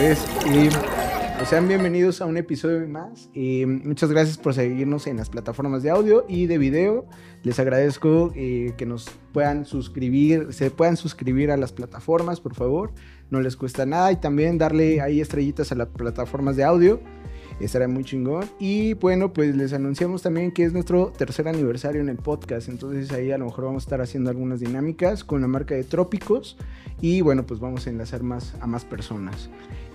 pues y sean bienvenidos a un episodio más. Y muchas gracias por seguirnos en las plataformas de audio y de video. Les agradezco eh, que nos puedan suscribir, se puedan suscribir a las plataformas, por favor. No les cuesta nada y también darle ahí estrellitas a las plataformas de audio estará muy chingón. Y bueno, pues les anunciamos también que es nuestro tercer aniversario en el podcast. Entonces ahí a lo mejor vamos a estar haciendo algunas dinámicas con la marca de Trópicos. Y bueno, pues vamos a enlazar más a más personas.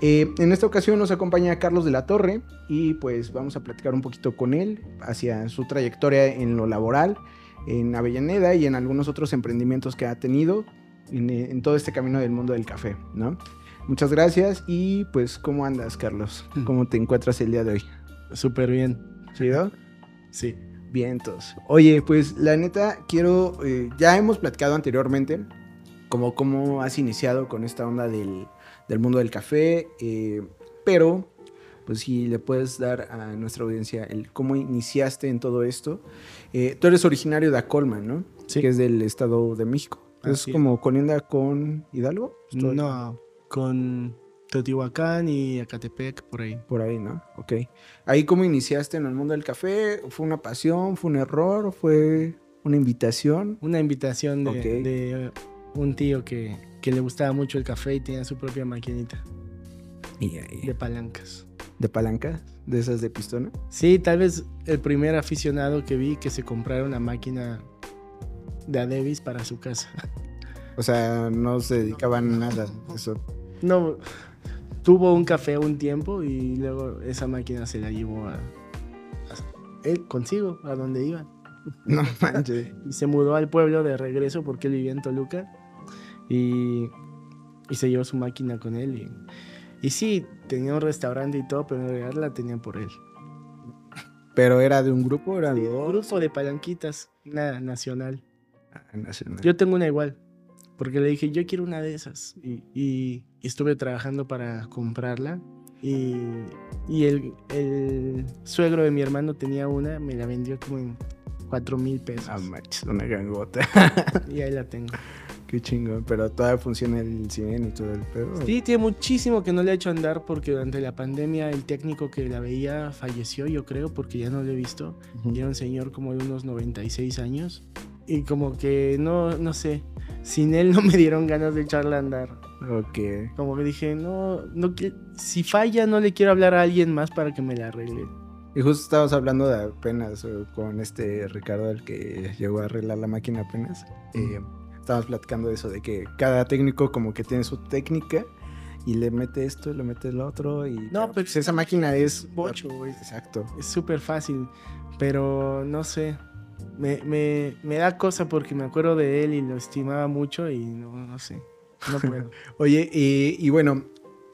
Eh, en esta ocasión nos acompaña Carlos de la Torre y pues vamos a platicar un poquito con él hacia su trayectoria en lo laboral, en Avellaneda y en algunos otros emprendimientos que ha tenido en, en todo este camino del mundo del café, ¿no? Muchas gracias y pues, ¿cómo andas, Carlos? Mm. ¿Cómo te encuentras el día de hoy? Súper bien. ¿Chido? Sí. Vientos. Oye, pues la neta, quiero, eh, ya hemos platicado anteriormente como cómo has iniciado con esta onda del, mundo del café, eh, pero pues si le puedes dar a nuestra audiencia el cómo iniciaste en todo esto. Eh, tú eres originario de Acolman, ¿no? Sí. Que es del Estado de México. ¿Es como colienda con Hidalgo? No, con Teotihuacán y Acatepec, por ahí. Por ahí, ¿no? Ok. ¿Ahí cómo iniciaste en el mundo del café? ¿Fue una pasión? ¿Fue un error? ¿Fue una invitación? Una invitación de, un tío que, le gustaba mucho el café y tenía su propia maquinita. De palancas. ¿De palancas? ¿De esas de pistona? Sí, tal vez el primer aficionado que vi que se comprara una máquina de Adebis para su casa. O sea, no se dedicaban a nada. Eso no, tuvo un café un tiempo y luego esa máquina se la llevó a, él consigo, a donde iba. No manches. y se mudó al pueblo de regreso porque él vivía en Toluca y, y se llevó su máquina con él. Y, y sí, tenía un restaurante y todo, pero en realidad la tenían por él. ¿Pero era de un grupo? ¿Era de un grupo de palanquitas, una nacional. Ah, nacional. Yo tengo una igual. Porque le dije, yo quiero una de esas. Y, estuve trabajando para comprarla. Y, el, el, suegro de mi hermano tenía una, me la vendió como en 4 mil pesos. Ah, manches, una gangota. y ahí la tengo. Qué chingón, pero todavía funciona el 100 y todo el pedo. Sí, tiene muchísimo que no le he hecho andar porque durante la pandemia el técnico que la veía falleció, yo creo, porque ya no lo he visto. era un señor como de unos 96 años. Y como que no, no sé, sin él no me dieron ganas de echarla a andar. Ok. Como que dije, no, no si falla no le quiero hablar a alguien más para que me la arregle. Y justo estábamos hablando de apenas eh, con este Ricardo, el que llegó a arreglar la máquina apenas. Eh, estábamos platicando de eso, de que cada técnico como que tiene su técnica y le mete esto y le mete el otro. Y, no, pero pues esa máquina es bocho, güey. Exacto. Es súper fácil, pero no sé me, me, me, da cosa porque me acuerdo de él y lo estimaba mucho y no, no sé, no puedo. Oye, y, y, bueno,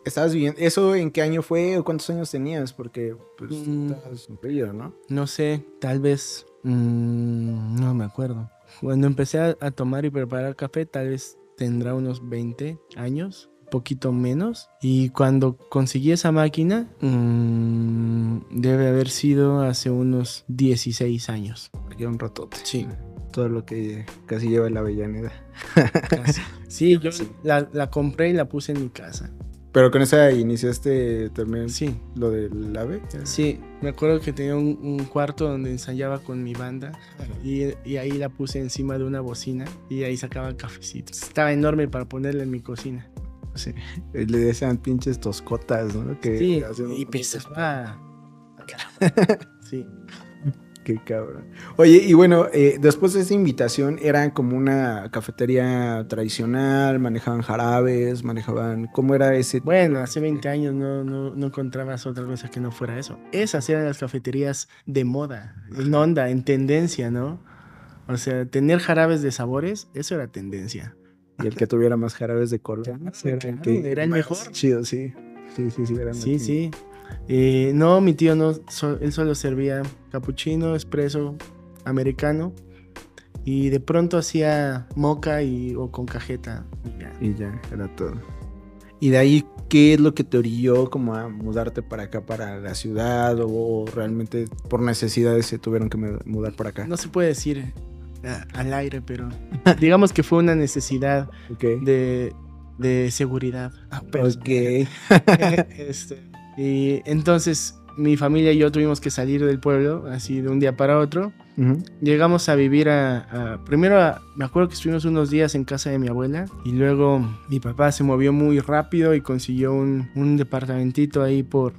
estabas viviendo, ¿eso en qué año fue o cuántos años tenías? Porque pues mm, estabas un periodo, ¿no? No sé, tal vez, mmm, no me acuerdo. Cuando empecé a, a tomar y preparar café, tal vez tendrá unos 20 años poquito menos. Y cuando conseguí esa máquina, mmm, debe haber sido hace unos 16 años. Ya un ratote. Sí. Todo lo que casi lleva la Avellaneda. Sí, yo La, la, compré y la puse en mi casa. Pero con esa iniciaste también sí. lo del ave. Sí, me acuerdo que tenía un, un cuarto donde ensayaba con mi banda y, y, ahí la puse encima de una bocina y ahí sacaba cafecitos. Estaba enorme para ponerla en mi cocina. Sí. Le decían pinches toscotas, ¿no? Que sí, y pesaba. sí. Qué cabrón. Oye, y bueno, eh, después de esa invitación, ¿eran como una cafetería tradicional? ¿Manejaban jarabes? ¿Manejaban...? ¿Cómo era ese...? Bueno, hace 20 años no, no, no encontrabas otra cosa que no fuera eso. Esas eran las cafeterías de moda, en onda, en tendencia, ¿no? O sea, tener jarabes de sabores, eso era tendencia. Y el que tuviera más jarabes de color. era, el, mejor. Chido, sí. Sí, sí, sí. sí, sí. Eh, no, mi tío no, él solo servía capuchino, espresso, americano. Y de pronto hacía moca y, o con cajeta. Y ya. era todo. Y de ahí, ¿qué es lo que te orilló como a mudarte para acá, para la ciudad? ¿O realmente por necesidades se tuvieron que mudar para acá? No se puede decir al aire, pero digamos que fue una necesidad de, de seguridad. Ok. Este, y entonces mi familia y yo tuvimos que salir del pueblo, así de un día para otro. Llegamos a vivir a, a- primero a- me acuerdo que estuvimos unos días en casa de mi abuela y luego mi papá se movió muy rápido y consiguió un, un departamentito ahí por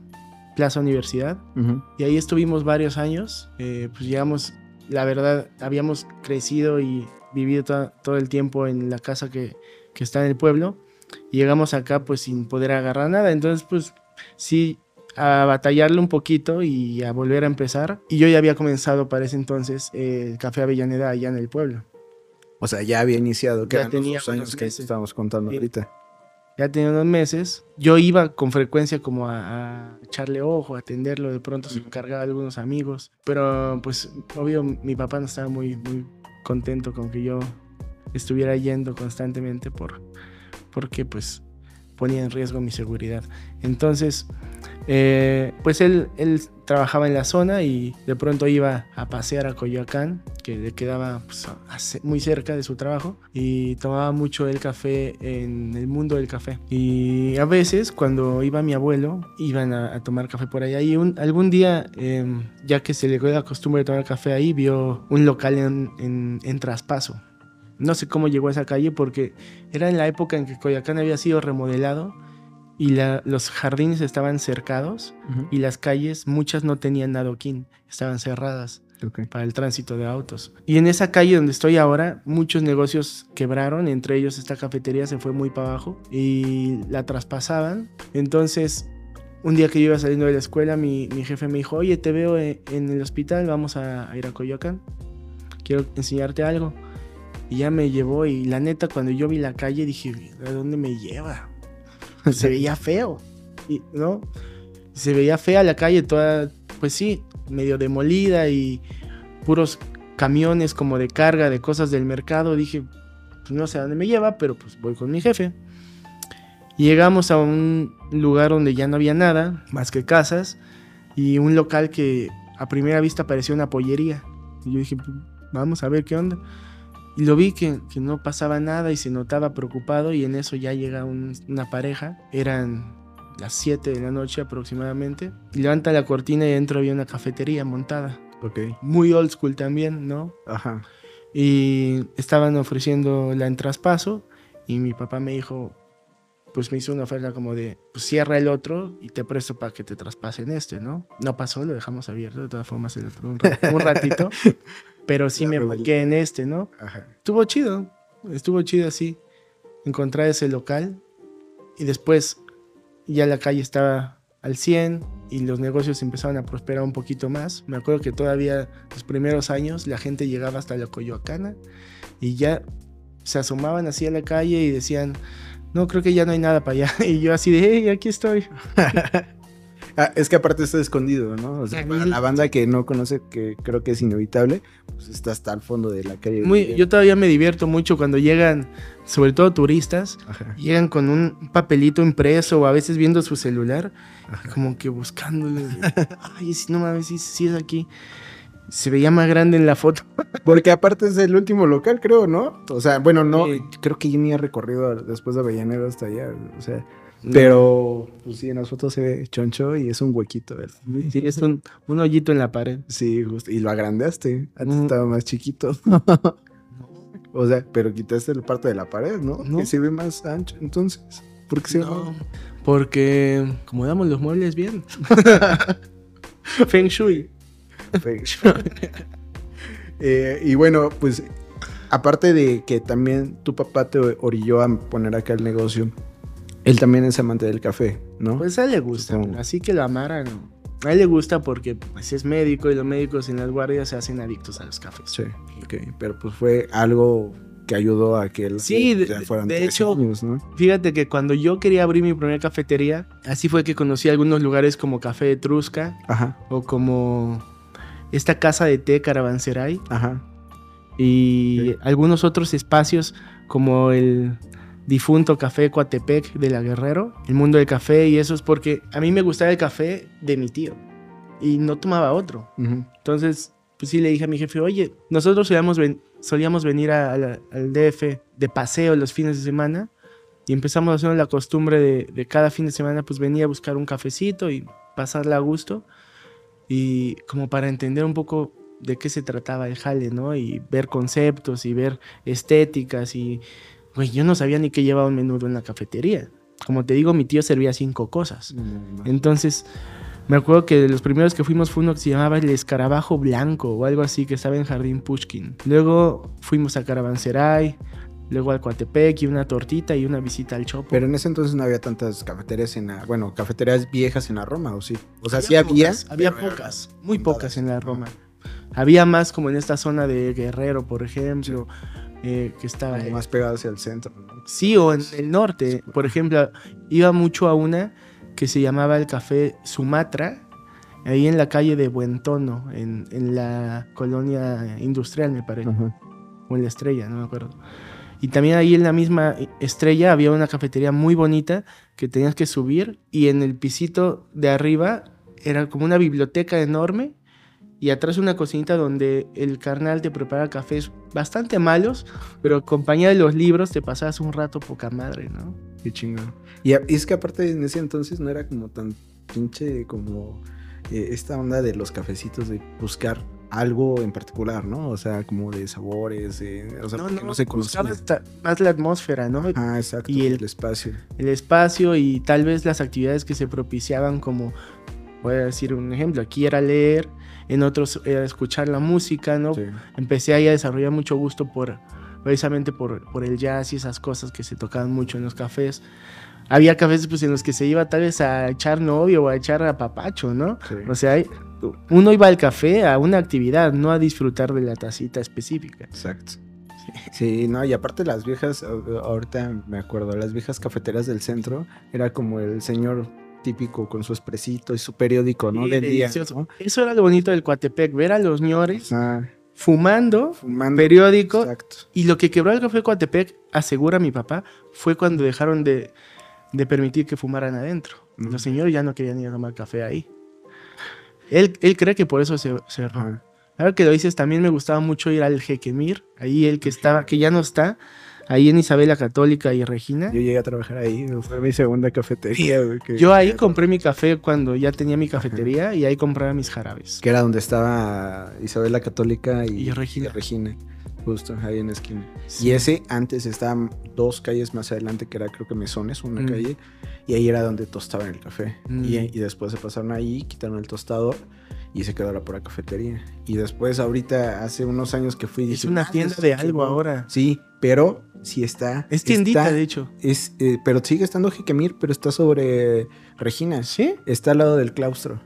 Plaza Universidad y ahí estuvimos varios años. Eh, pues llegamos, la verdad, habíamos crecido y vivido to- todo el tiempo en la casa que, que está en el pueblo. Y llegamos acá pues sin poder agarrar nada. Entonces pues sí, a batallarle un poquito y a volver a empezar. Y yo ya había comenzado para ese entonces eh, el Café Avellaneda allá en el pueblo. O sea, ya había iniciado, que Ya los tenía dos años que meses. estábamos contando Sí. ahorita. Ya tenía unos meses. Yo iba con frecuencia como a, a echarle ojo, a atenderlo. De pronto se encargaba algunos amigos. Pero pues obvio mi papá no estaba muy, muy contento con que yo estuviera yendo constantemente por, porque pues ponía en riesgo mi seguridad. Entonces, eh, pues él, trabajaba en la zona y de pronto iba a pasear a Coyoacán, que le quedaba pues, muy cerca de su trabajo, y tomaba mucho el café en el mundo del café. Y a veces, cuando iba mi abuelo, iban a, tomar café por allá. Y algún día, eh, ya que se le quedó la costumbre de tomar café ahí, vio un local en traspaso. No sé cómo llegó a esa calle porque era en la época en que Coyoacán había sido remodelado y la- los jardines estaban cercados y las calles, muchas no tenían adoquín, estaban cerradas para el tránsito de autos. Y en esa calle donde estoy ahora, muchos negocios quebraron, entre ellos esta cafetería se fue muy para abajo y la traspasaban. Entonces, un día que yo iba saliendo de la escuela, mi, mi jefe me dijo, oye, te veo en, en el hospital, vamos a, a ir a Coyoacán, quiero enseñarte algo. Y ya me llevó y la neta, cuando yo vi la calle, dije, ¿a dónde me lleva? Se veía feo, y, ¿no? Se veía fea la calle, toda, pues sí, medio demolida y puros camiones como de carga de cosas del mercado. Dije, pues no sé a dónde me lleva, pero pues voy con mi jefe. Llegamos a un lugar donde ya no había nada, más que casas, y un local que a primera vista parecía una pollería. Y yo dije, "Pues, vamos a ver qué onda. Y lo vi que, que no pasaba nada y se notaba preocupado y en eso ya llega un- una pareja. Eran las 7 de la noche aproximadamente. Y levanta la cortina y dentro había una cafetería montada. Ok. Muy old school también, ¿no? Ajá. Y estaban ofreciendo la en traspaso y mi papá me dijo, pues me hizo una oferta como de, pues cierra el otro y te presto para que te traspasen este, ¿no? No pasó, lo dejamos abierto, de todas formas, el otro un, ra- un ratito, pero sí La me enfoqué en este, ¿no? Ajá. Estuvo chido, estuvo chido así, encontrar ese local y después ya la calle estaba al 100 y los negocios empezaron a prosperar un poquito más. Me acuerdo que todavía los primeros años la gente llegaba hasta la Coyoacana y ya se asomaban así a la calle y decían, no, creo que ya no hay nada para allá. Y yo así de, hey, aquí estoy. Ah, es que aparte está escondido, ¿no? O sea, para la banda que no conoce, que creo que es inevitable, pues está hasta el fondo de la calle. Muy, yo todavía me divierto mucho cuando llegan, sobre todo turistas, Ajá. llegan con un papelito impreso o a veces viendo su celular, Ajá. como que buscándole. Ay, si no mames, si, si es aquí. Se veía más grande en la foto. Porque aparte es el último local, creo, ¿no? O sea, bueno, no, creo que yo ni he recorrido después de Avellaneda hasta allá, o sea, pero pues sí, en las fotos se ve choncho y es un huequito, ¿verdad? Sí, es un, un hoyito en la pared. Sí, justo, y lo agrandaste, antes Mm. estaba más chiquito. o sea, pero quitaste la parte de la pared, ¿no? No. Que se ve más ancho, entonces, ¿por qué se No, porque acomodamos los muebles bien. Feng Shui. Eh, y bueno, pues aparte de que también tu papá te orilló a poner acá el negocio, él también es amante del café, ¿no? Pues a él le gusta, Supongo. así que lo amara, no. A él le gusta porque pues, es médico y los médicos en las guardias se hacen adictos a los cafés. sí, ok, pero pues fue algo que ayudó a que él Sí, de- de 13 hecho- años, ¿no? Fíjate que cuando yo quería abrir mi primera cafetería, así fue que conocí algunos lugares como Café Etrusca Ajá, o como esta casa de té Caravanserai ajá, y algunos otros espacios como el difunto Café Coatepec de la Guerrero, el mundo del café y eso es porque a mí me gustaba el café de mi tío y no tomaba otro. Entonces, pues sí le dije a mi jefe, oye, nosotros solíamos, ven- solíamos venir a- a la- al DF de paseo los fines de semana Y empezamos haciendo la costumbre de, de cada fin de semana, pues venía a buscar un cafecito y pasarla a gusto. Y como para entender un poco de qué se trataba el jale, ¿no? Y ver conceptos y ver estéticas y, güey, yo no sabía ni qué llevaba un menudo en la cafetería. Como te digo, mi tío servía cinco cosas. Entonces, me acuerdo que de los primeros que fuimos fue uno que se llamaba el escarabajo blanco o algo así que estaba en Jardín Pushkin. Luego fuimos a Caravanserai, luego al Coatepec y una tortita y una visita al Chopo. Pero en ese entonces no había tantas cafeterías en la, bueno, cafeterías viejas en la Roma, ¿o sí? O sea, sí había. pocas, había pocas, muy pocas en la Roma. Había más como en esta zona de Guerrero, por ejemplo, eh, que estaba... como más pegadas hacia el centro, ¿no? Sí, o en el norte. Por ejemplo, iba mucho a una que se llamaba el Café Sumatra, ahí en la calle de Buentono, en, en la colonia industrial, me parece, o en la estrella, no me acuerdo. Y también ahí en la misma estrella había una cafetería muy bonita que tenías que subir y en el pisito de arriba era como una biblioteca enorme y atrás una cocinita donde el carnal te prepara cafés bastante malos, pero en compañía de los libros te pasabas un rato poca madre, ¿no? Qué chingón. Y, es que aparte en ese entonces no era como tan pinche como eh, esta onda de los cafecitos de buscar algo en particular, ¿no? O sea, como de sabores, eh, o sea, no, no, no, se conocía. más la atmósfera, ¿no? Ah, exacto. Y el- el espacio. El espacio y tal vez las actividades que se propiciaban como, voy a decir un ejemplo, aquí era leer, en otros era escuchar la música, ¿no? Sí. Empecé ahí a desarrollar mucho gusto por, precisamente por, por el jazz y esas cosas que se tocaban mucho en los cafés. Había cafés pues, en los que se iba tal vez a echar novio o a echar a papacho, ¿no? Sí. O sea, uno iba al café a una actividad, no a disfrutar de la tacita específica. Exacto. Sí, no, y aparte las viejas, ahorita me acuerdo, las viejas cafeteras del centro, era como el señor típico con su expresito y su periódico, ¿no? Sí, del día. Eso era lo bonito del Coatepec, ver a los ñores Ah, fumando fumando. periódico Exacto. Y lo que quebró el café Coatepec, asegura mi papá, fue cuando dejaron de, de permitir que fumaran adentro. Mm. Los señores ya no querían ir a tomar café ahí. Él, él cree que por eso se cerró. Ahora que lo dices, también me gustaba mucho ir al Jequemir, ahí el que estaba, que ya no está, ahí en Isabela Católica y Regina. Yo llegué a trabajar ahí, fue mi segunda cafetería. que, Yo ahí compré mi café cuando ya tenía mi cafetería y ahí compraba mis jarabes. que era donde estaba Isabel la Católica y, Y Regina. Regina, justo ahí en la esquina. Sí. Y ese antes estaban dos calles más adelante, que era creo que Mesones, una Mm. calle, y ahí era donde tostaban el café. Mm. Y, y después se pasaron ahí, quitaron el tostador y se quedó la pura cafetería. Y después, ahorita, hace unos años que fui. Es dije, una "Ah, tienda de algo no". ahora. Sí, pero sí está. Es tiendita, está- de hecho. Es, eh, pero sigue estando Jiquemir, pero está sobre Regina. ¿Sí? Está al lado del claustro.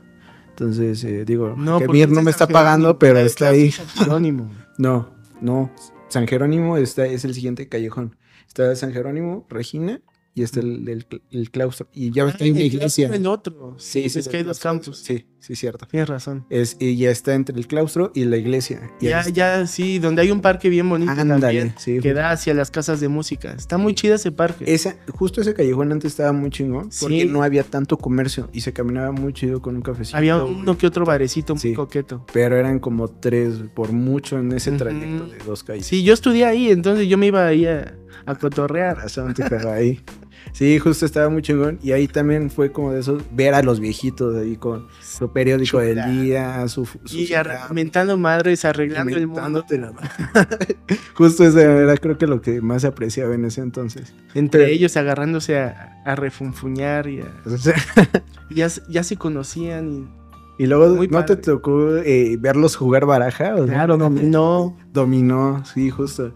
Entonces, eh, digo, No, Jiquemir no me está pagando, pero está ahí. San Jerónimo. No, no. San Jerónimo está, es el siguiente callejón. Está San Jerónimo, Regina y está el, el, el claustro. Y ya está en la Ah, iglesia. El otro. Sí, es sí, que hay dos campus. Sí, sí, cierto. Tienes razón. Es, y ya está entre el claustro y la iglesia. Y Ya, ya, sí, donde hay un parque bien bonito Ándale, también, sí. que da hacia las casas de música. Está muy chida ese parque. Esa, justo ese callejón antes estaba muy chingón porque Sí. no había tanto comercio y se caminaba muy chido con un cafecito. Había uno que otro barecito muy Sí. coqueto. Pero eran como tres por mucho en ese trayecto de dos calles. Sí, yo estudié ahí, entonces yo me iba ahí a, a cotorrear. razón, te ahí. Sí, justo estaba muy chingón. Y ahí también fue como de esos, ver a los viejitos ahí con su periódico del Chulada. día, su. su Y mentando madres, arreglando el mundo. la. Justo eso era, creo que lo que más se apreciaba en ese entonces. Entre Pero- ellos agarrándose a, a refunfuñar y, a- ya, se- ya se conocían. Y, y luego, Muy ¿no te tocó eh, verlos jugar baraja? O claro, no, no. Dominó, sí, justo.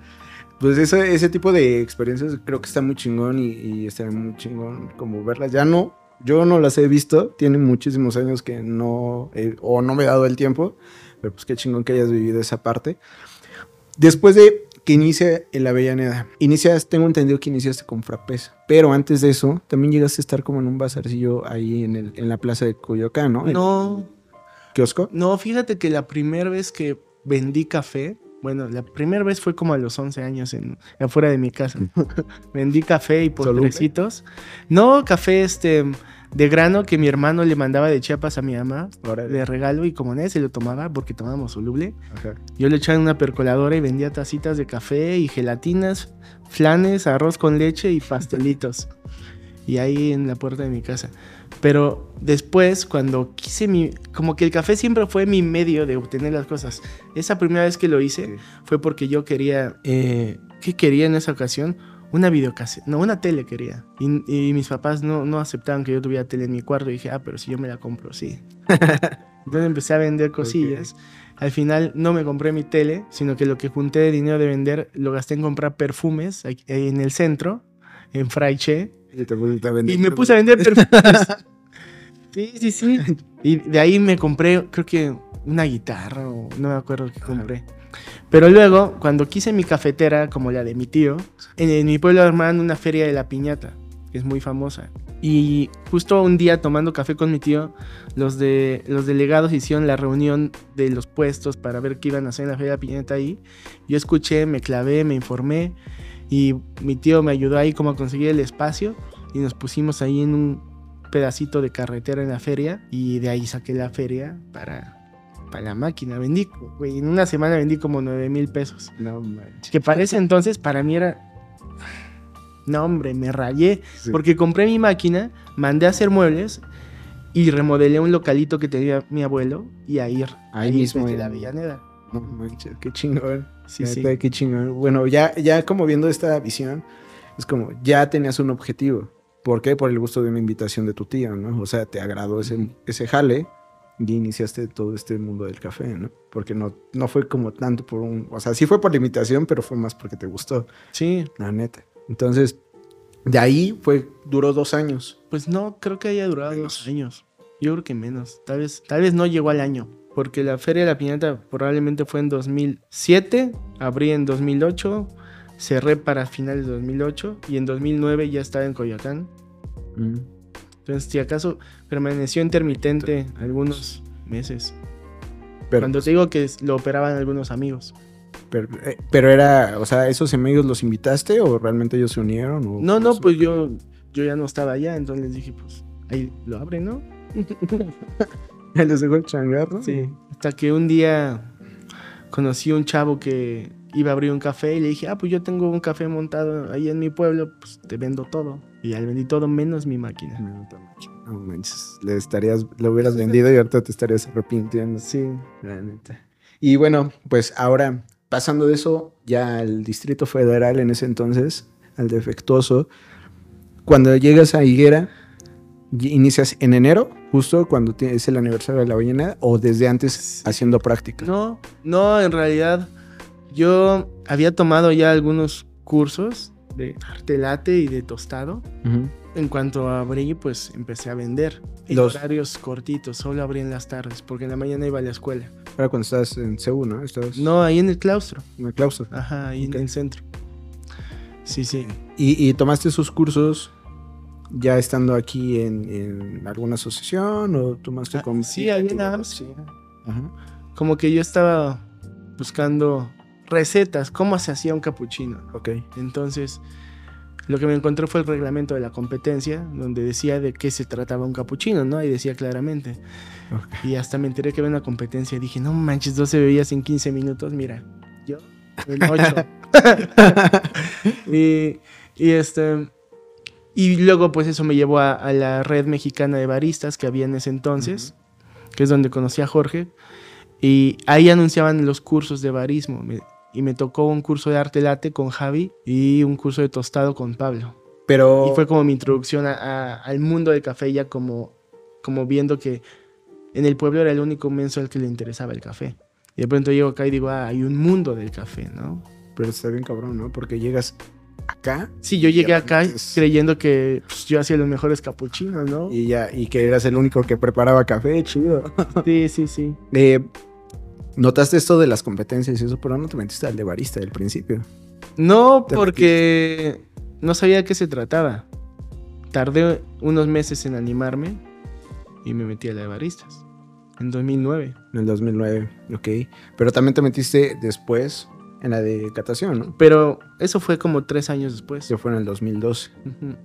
Pues eso, ese tipo de experiencias creo que está muy chingón y, y está muy chingón como verlas. Ya no, yo no las he visto, tiene muchísimos años que no, eh, o no me he dado el tiempo, pero pues qué chingón que hayas vivido esa parte. Después de que inicia en la Avellaneda, inicias, tengo entendido que iniciaste con Frappés, pero antes de eso también llegaste a estar como en un bazarcillo ahí en, el, en la plaza de Coyoacán, ¿no? No, kiosco. no, fíjate que la primera vez que vendí café Bueno, la primera vez fue como a los 11 años en, afuera de mi casa. Vendí café y postrecitos. No, café este de grano que mi hermano le mandaba de Chiapas a mi mamá de regalo y como nadie se lo tomaba porque tomábamos soluble, Ajá. yo le echaba en una percoladora y vendía tacitas de café y gelatinas, flanes, arroz con leche y pastelitos. y ahí en la puerta de mi casa. Pero después, cuando quise mi... Como que el café siempre fue mi medio de obtener las cosas. Esa primera vez que lo hice fue porque yo quería... Eh, ¿Qué quería en esa ocasión? Una videocaseta. No, una tele quería. Y, y mis papás no, no aceptaban que yo tuviera tele en mi cuarto. Y dije, ah, pero si yo me la compro, sí. Entonces empecé a vender cosillas. Al final no me compré mi tele, sino que lo que junté de dinero de vender lo gasté en comprar perfumes en el centro, en Fraiche. Y. Y me puse a vender perfumes. sí, sí, sí. Y de ahí me compré, creo que una guitarra o no me acuerdo qué compré. Pero luego, cuando quise mi cafetera, como la de mi tío, en, en mi pueblo armaban una feria de la piñata, que es muy famosa. Y justo un día tomando café con mi tío, los, de, los delegados hicieron la reunión de los puestos para ver qué iban a hacer en la feria de la piñata ahí. Yo escuché, me clavé, me informé y mi tío me ayudó ahí como a conseguir el espacio y nos pusimos ahí en un pedacito de carretera en la feria y de ahí saqué la feria para, para la máquina. Vendí, güey, en una semana vendí como 9 mil pesos. No manches. Que para ese entonces para mí era... No, hombre, me rayé. Sí. Porque compré mi máquina, mandé a hacer muebles y remodelé un localito que tenía mi abuelo y ahí, Ahí mismo desde en- la Avellaneda. No manches, qué chingón. Sí, sí. Qué chingón. Bueno, ya, ya como viendo esta visión, es como, ya tenías un objetivo. ¿Por qué? Por el gusto de una invitación de tu tío, ¿no? O sea, te agradó ese, ese jale y iniciaste todo este mundo del café, ¿no? Porque no, no fue como tanto por un... O sea, sí fue por la invitación, pero fue más porque te gustó, Sí, la neta. Entonces, de ahí fue, duró dos años. pues no, creo que haya durado dos años. Yo creo que menos. Tal vez, tal vez no llegó al año. Porque la Feria de la Piñata probablemente fue en 2007, abrí en 2008, cerré para finales de 2008 y en 2009 ya estaba en Coyoacán. Entonces, si acaso permaneció intermitente algunos meses. Pero, Cuando te digo que lo operaban algunos amigos. pero, eh, pero era, o sea, ¿esos amigos los invitaste o realmente ellos se unieron? o- No, no, pues yo, yo ya no estaba allá, entonces les dije, pues ahí lo abren, ¿no? ¿Les dejó el changarro? Sí. Hasta que un día conocí a un chavo que iba a abrir un café y le dije, ah, pues yo tengo un café montado ahí en mi pueblo, pues te vendo todo. Y ya le vendí todo menos mi máquina. No, manches, le estarías, lo hubieras vendido y ahorita te estarías arrepintiendo. Sí. La neta. Y bueno, pues ahora, pasando de eso ya al Distrito Federal en ese entonces, al defectuoso, cuando llegas a Higuera, inicias en enero, justo cuando es el aniversario de la ballena, o desde antes haciendo práctica. No, no, en realidad yo había tomado ya algunos cursos de arte latte y de tostado. Ujú. En cuanto abrí, pues empecé a vender. En Los- horarios cortitos, solo abrí en las tardes, porque en la mañana iba a la escuela. Ahora cuando estás en CEU, ¿no? Estás No, ahí en el claustro. en el claustro. Ajá, ahí en el centro. Sí, sí. ¿Y, y tomaste esos cursos ya estando aquí en, en alguna asociación o tomaste Ah, con... sí, ahí en. Ajá. Como que yo estaba buscando recetas, cómo se hacía un capuchino. Ok. Entonces, lo que me encontré fue el reglamento de la competencia, donde decía de qué se trataba un capuchino, ¿no? Ahí decía claramente. Y hasta me enteré que había una competencia y dije, no manches, 12 bebidas en 15 minutos, mira, yo en 8. y, y este... Y luego pues eso me llevó a, a la red mexicana de baristas que había en ese entonces, que es donde conocí a Jorge. Y ahí anunciaban los cursos de barismo. me- y me tocó un curso de arte late con Javi y un curso de tostado con Pablo. Pero... Y fue como mi introducción a- a- al mundo del café, ya como, como viendo que en el pueblo era el único menso al que le interesaba el café. Y de pronto llego acá y digo, ah, hay un mundo del café, ¿no? Pero está bien cabrón, ¿no? Porque llegas acá Sí, yo llegué acá es- creyendo que pues, yo hacía los mejores capuchinos, ¿no? y ya, y que eras el único que preparaba café, chido. Sí, sí, sí. Eh, Notaste esto de las competencias y eso, pero no te metiste al de barista del principio. No, porque no sabía de qué se trataba. Tardé unos meses en animarme y me metí a la de baristas. En 2009. En el 2009, ok. Pero también te metiste después en la de catación, ¿no? Pero eso fue como tres años después. Que fue en el 2012. Ujú,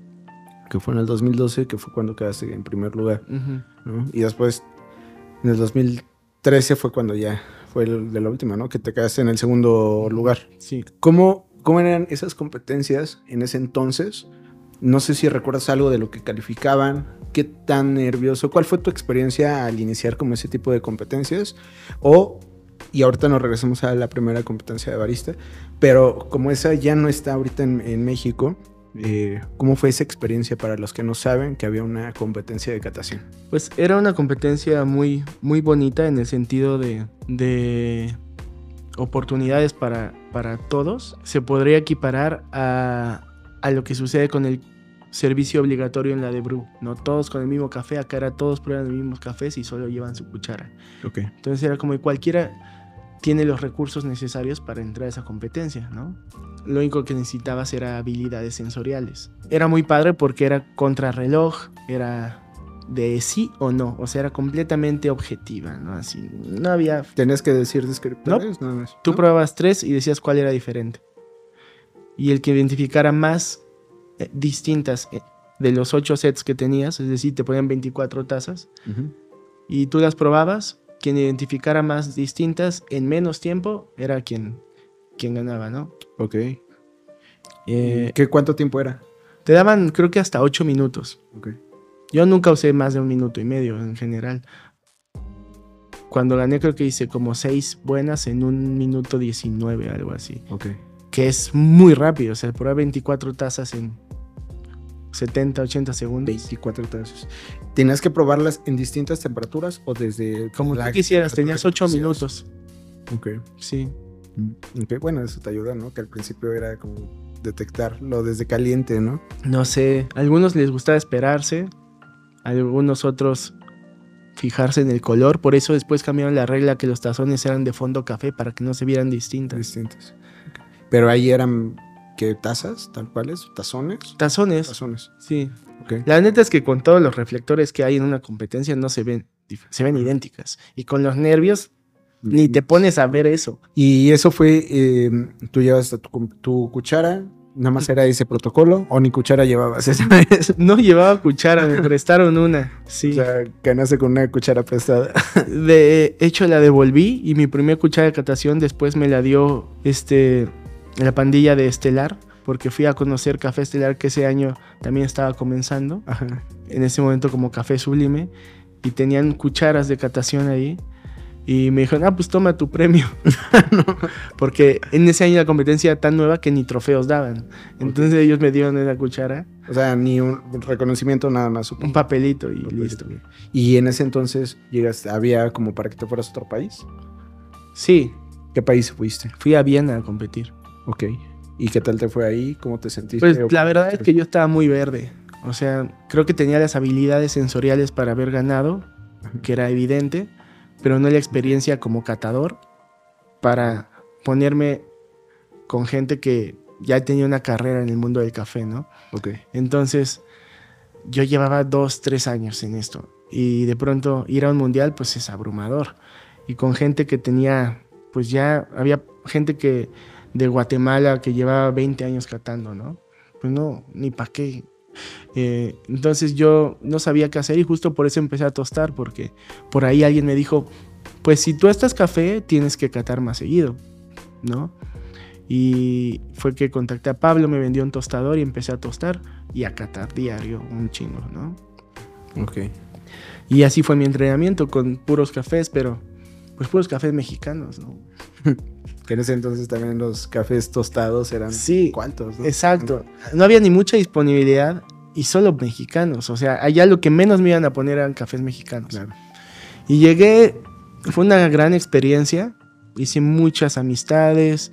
Que fue en el 2012, que fue cuando quedaste en primer lugar. ¿no? Y después, en el 2013 fue cuando ya fue el de la última, ¿no? Que te quedaste en el segundo lugar. Sí. ¿Cómo, ¿Cómo eran esas competencias en ese entonces? No sé si recuerdas algo de lo que calificaban, qué tan nervioso, cuál fue tu experiencia al iniciar como ese tipo de competencias o, y ahorita nos regresamos a la primera competencia de barista, pero como esa ya no está ahorita en, en México, eh, ¿cómo fue esa experiencia para los que no saben que había una competencia de catación? Pues era una competencia muy, muy bonita en el sentido de, de oportunidades para, para todos. Se podría equiparar a, a lo que sucede con el servicio obligatorio en la de Brew. No todos con el mismo café, acá era todos prueban los mismos cafés y solo llevan su cuchara. Entonces era como cualquiera tiene los recursos necesarios para entrar a esa competencia, ¿no? Lo único que necesitabas era habilidades sensoriales. Era muy padre porque era contrarreloj, era de sí o no, o sea, era completamente objetiva, ¿no? Así, no había... ¿Tenés que decir descriptores? Nada más. Tú ¿no? probabas tres y decías cuál era diferente. Y el que identificara más eh, distintas eh, de los ocho sets que tenías, es decir, te ponían 24 tazas, y tú las probabas, quien identificara más distintas en menos tiempo era quien, quien ganaba, ¿no? Ok. Eh, ¿Qué, ¿Cuánto tiempo era? te daban creo que hasta 8 minutos. Ok. Yo nunca usé más de un minuto y medio en general. Cuando gané creo que hice como 6 buenas en un minuto 19, algo así. Ok. Que es muy rápido, o sea, probar 24 tazas en 70, 80 segundos. 24 tazas. ¿Tenías que probarlas en distintas temperaturas o desde... Como la tú quisieras, tenías que 8 quisieras? minutos. Ok. Sí. Ok, bueno, eso te ayuda, ¿no? Que al principio era como detectarlo desde caliente, ¿no? No sé, a algunos les gustaba esperarse, a algunos otros fijarse en el color, por eso después cambiaron la regla que los tazones eran de fondo café para que no se vieran distintas. Distintas. Ok. Pero ahí eran, ¿qué? ¿Tazas? ¿Tal cuales? ¿Tazones? Tazones, Tazones. sí. Ok. La neta es que con todos los reflectores que hay en una competencia no se ven, se ven idénticas. Y con los nervios ni te pones a ver eso. Y eso fue, eh, tú llevas tu, cu- tu cuchara, nada más era ese protocolo, o ni cuchara llevabas esa vez. No llevaba cuchara, me prestaron una. Sí. O sea, ganaste con una cuchara prestada. de hecho la devolví y mi primer cuchara de catación después me la dio este la pandilla de Estelar porque fui a conocer Café Estelar que ese año también estaba comenzando Ajá. en ese momento como Café Sublime y tenían cucharas de catación ahí y me dijeron, ah, pues toma tu premio. Porque en ese año la competencia era tan nueva que ni trofeos daban. Entonces ellos me dieron esa cuchara, O sea, ni un reconocimiento nada más. un supongo. papelito y Papelito. listo. Y en ese entonces llegaste, había como para que te fueras a otro país. Sí, ¿Qué país fuiste? fui a Viena a competir. Ok. ¿Y qué tal te fue ahí? ¿Cómo te sentiste? Pues la verdad es que yo estaba muy verde. O sea, creo que tenía las habilidades sensoriales para haber ganado, que era evidente, pero no la experiencia como catador para ponerme con gente que ya tenía una carrera en el mundo del café, ¿no? Ok. Entonces, yo llevaba dos, tres años en esto. Y de pronto ir a un mundial, pues es abrumador. Y con gente que tenía, pues ya había gente que de Guatemala que llevaba 20 años catando, ¿no? Pues no, ni para qué. Eh, entonces yo no sabía qué hacer y justo por eso empecé a tostar, porque por ahí alguien me dijo, pues si tú estás café, tienes que catar más seguido, ¿no? Y fue que contacté a Pablo, me vendió un tostador y empecé a tostar y a catar diario un chingo, ¿no? Ok. Y así fue mi entrenamiento con puros cafés, pero pues puros cafés mexicanos, ¿no? Que en ese entonces también los cafés tostados eran Sí, cuantos, ¿no? Exacto. No había ni mucha disponibilidad y solo mexicanos. O sea, allá lo que menos me iban a poner eran cafés mexicanos. Claro. Y llegué, fue una gran experiencia. Hice muchas amistades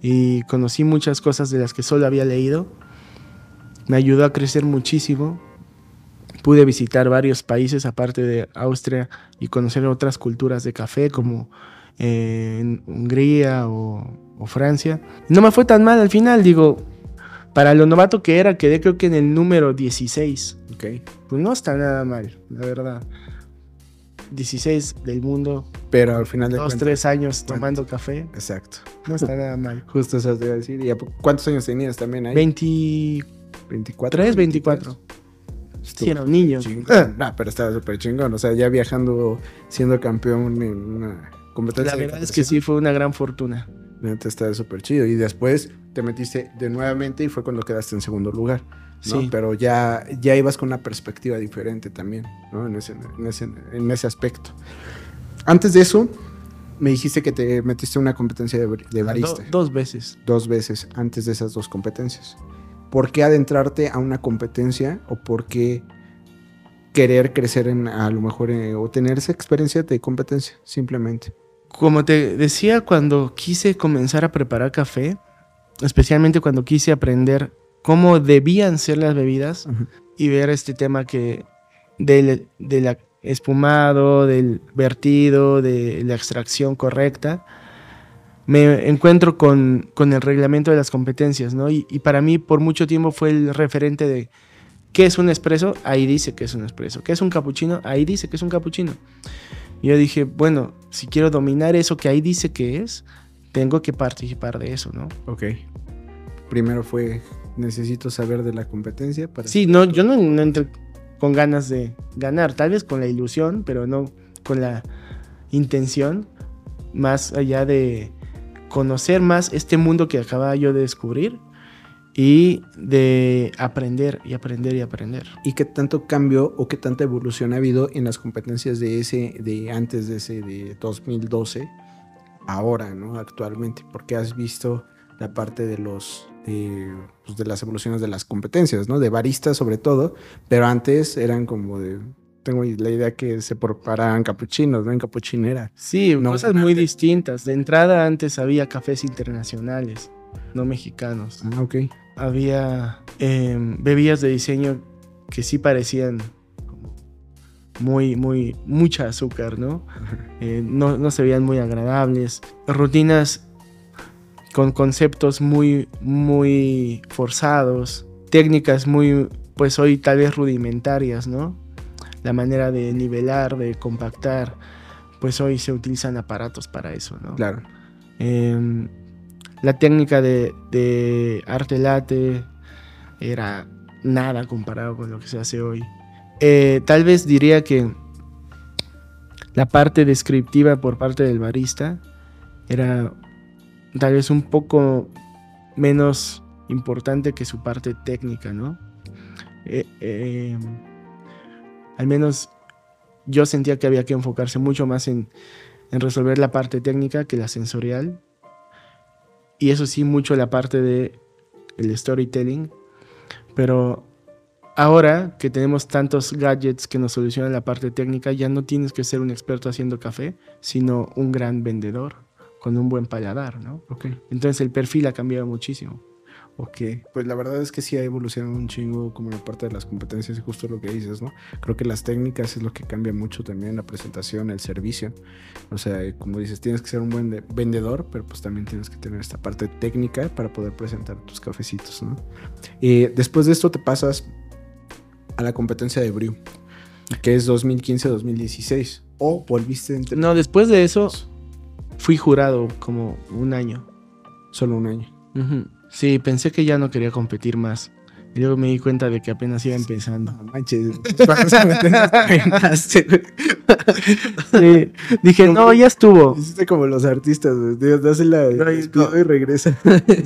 y conocí muchas cosas de las que solo había leído. Me ayudó a crecer muchísimo. Pude visitar varios países aparte de Austria y conocer otras culturas de café como eh, en Hungría o, o Francia. No me fue tan mal al final, digo, para lo novato que era, quedé creo que en el número 16. Ok. Pues no está nada mal, la verdad. 16 del mundo, Pero al final de dos, tres años tomando café. Exacto. No está nada mal. Justo eso te iba a decir. ¿Y a cuántos años tenías también ahí? 23, 24. 24. Sí, era un niño. Chingón. No, pero estaba súper chingón. O sea, ya viajando, siendo campeón en una La verdad es que sí fue una gran fortuna. neta, estaba súper chido. Y después te metiste de nuevamente y fue cuando quedaste en segundo lugar. ¿no? Sí. Pero ya, ya ibas con una perspectiva diferente también, ¿no? En ese, en ese, en ese aspecto. Antes de eso, me dijiste que te metiste en una competencia de, de barista. Do- dos veces. dos veces antes de esas dos competencias. ¿Por qué adentrarte a una competencia o por qué querer crecer en a lo mejor eh, o tener esa experiencia de competencia simplemente? Como te decía, cuando quise comenzar a preparar café, especialmente cuando quise aprender cómo debían ser las bebidas y ver este tema que del, del espumado, del vertido, de la extracción correcta, me encuentro con, con el reglamento de las competencias, ¿no? Y, y para mí por mucho tiempo fue el referente de qué es un espresso, ahí dice que es un espresso, qué es un cappuccino, ahí dice que es un cappuccino. Y yo dije, bueno, si quiero dominar eso que ahí dice que es, tengo que participar de eso, ¿no? Ok. Primero fue, necesito saber de la competencia para... Sí, no, yo no, no entré con ganas de ganar, tal vez con la ilusión, pero no con la intención, más allá de conocer más este mundo que acababa yo de descubrir y de aprender y aprender y aprender. ¿Y qué tanto cambio o qué tanta evolución ha habido en las competencias de ese, de antes de ese, de 2012, ahora, ¿no? Actualmente, porque has visto la parte de los, de, pues, de las evoluciones de las competencias, ¿no? De baristas sobre todo, pero antes eran como de, tengo la idea que se preparaban capuchinos, ¿no? En capuchinera. Sí, No, cosas muy distintas. De entrada antes había cafés internacionales, no mexicanos. Ah, ok. Había eh, bebidas de diseño que sí parecían muy, muy, mucha azúcar, ¿no? Eh, no, no se veían muy agradables. Rutinas con conceptos muy, muy forzados. Técnicas muy, pues hoy tal vez rudimentarias, ¿no? La manera de nivelar, de compactar, pues hoy se utilizan aparatos para eso, ¿no? Claro. Em, la técnica de, arte late era nada comparado con lo que se hace hoy. Eh, tal vez diría que la parte descriptiva por parte del barista era tal vez un poco menos importante que su parte técnica, ¿no? Eh, eh, al menos yo sentía que había que enfocarse mucho más en resolver la parte técnica que la sensorial. Y eso sí, mucho la parte de el storytelling. Pero ahora que tenemos tantos gadgets que nos solucionan la parte técnica, ya no tienes que ser un experto haciendo café, sino un gran vendedor con un buen paladar, ¿no? Ok. Entonces el perfil ha cambiado muchísimo. Ok, pues la verdad es que sí ha evolucionado un chingo como la parte de las competencias y justo lo que dices, ¿no? Creo que las técnicas es lo que cambia mucho también, la presentación, el servicio. O sea, eh, como dices, tienes que ser un buen de- vendedor, pero pues también tienes que tener esta parte técnica para poder presentar tus cafecitos, ¿no? Eh, después de esto te pasas a la competencia de Brew, que es 2015-2016. O volviste entre No, después de eso fui jurado como un año. solo un año. Ujú. Sí, pensé que ya no quería competir más. Y luego me di cuenta de que apenas iba empezando. No manches. Sí, dije, no, ya estuvo. Hiciste como los artistas, güey. Dásela No, y- regresa.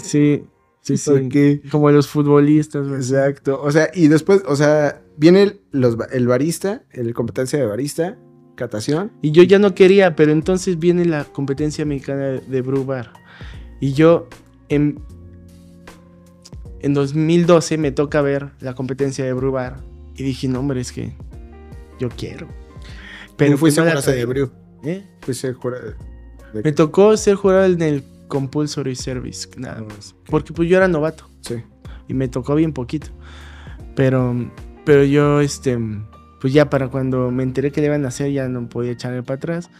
Sí, sí, sí. Porque, Como los futbolistas. güey. exacto. O sea, y después, o sea, viene el, los, el barista, el competencia de barista, catación. Y yo ya no quería, pero entonces viene la competencia mexicana de, de Brew Bar. Y yo en, en 2012 me toca ver la competencia de Brew Bar. Y dije, no, hombre, es que yo quiero. Pero fuiste jurado de. Brew. ¿Eh? Fuiste jurado de... Me tocó ser jurado en el Compulsory Service, nada más. Porque pues yo era novato. Sí. y me tocó bien poquito. Pero, pero yo, este, pues ya para cuando me enteré que le iban a hacer, ya no podía echarme para atrás.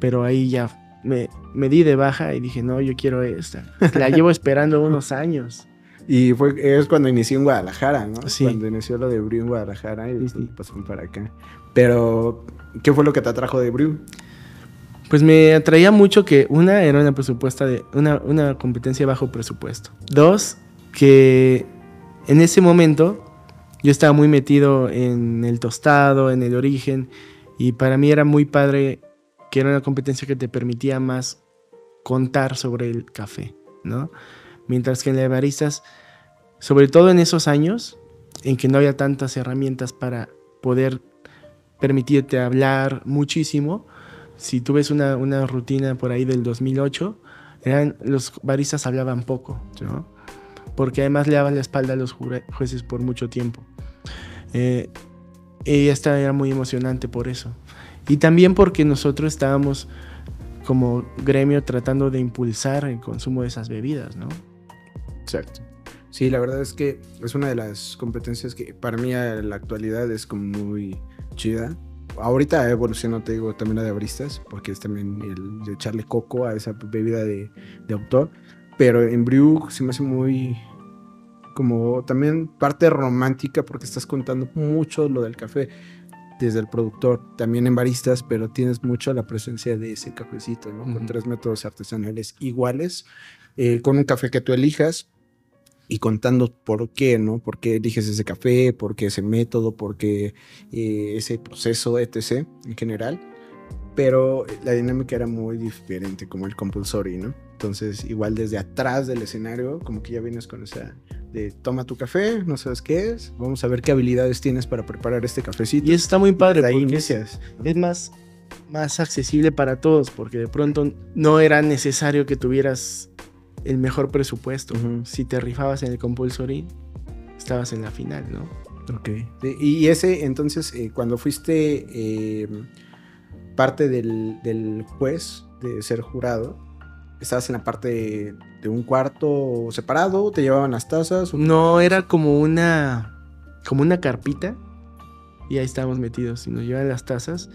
Pero ahí ya me, me di de baja y dije, no, yo quiero esta. La llevo esperando unos años. Y fue, es cuando inició en Guadalajara, ¿no? Sí. Cuando inició lo de Brew en Guadalajara y Sí, después sí. pasaron para acá. Pero, ¿qué fue lo que te atrajo de Brew? Pues me atraía mucho que una era una presupuesta de una, una competencia bajo presupuesto. Dos, que en ese momento yo estaba muy metido en el tostado, en el origen, y para mí era muy padre que era una competencia que te permitía más contar sobre el café, ¿no? Mientras que en la de baristas, sobre todo en esos años, en que no había tantas herramientas para poder permitirte hablar muchísimo, si tú ves una, una rutina por ahí del 2008, eran, los baristas hablaban poco, ¿no? Porque además le daban la espalda a los jueces por mucho tiempo. Eh, y esta era muy emocionante por eso. Y también porque nosotros estábamos como gremio tratando de impulsar el consumo de esas bebidas, ¿no? Exacto. Sí, la verdad es que es una de las competencias que para mí a la actualidad es como muy chida. Ahorita evolucionó, te digo, también la de baristas, porque es también el de echarle coco a esa bebida de, de autor. Pero en Brew se me hace muy como también parte romántica porque estás contando mucho lo del café desde el productor, también en baristas, pero tienes mucho la presencia de ese cafecito, ¿no? Con Ujú. tres métodos artesanales iguales, eh, con un café que tú elijas y contando por qué, ¿no? Por qué eliges ese café, por qué ese método, por qué eh, ese proceso, etc. en general. Pero la dinámica era muy diferente, como el compulsory, ¿no? Entonces, igual desde atrás del escenario, como que ya vienes con esa de toma tu café, no sabes qué es, vamos a ver qué habilidades tienes para preparar este cafecito. Y eso está muy padre. Porque inicias. es más, más accesible para todos, porque de pronto no era necesario que tuvieras el mejor presupuesto. Si te rifabas en el compulsory, estabas en la final, ¿no? Ok. Y ese, entonces, eh, cuando fuiste eh, parte del, del juez, de ser jurado, ¿estabas en la parte de, de un cuarto separado? ¿Te llevaban las tazas? o- No, era como una, como una carpita y ahí estábamos metidos y nos llevaban las tazas,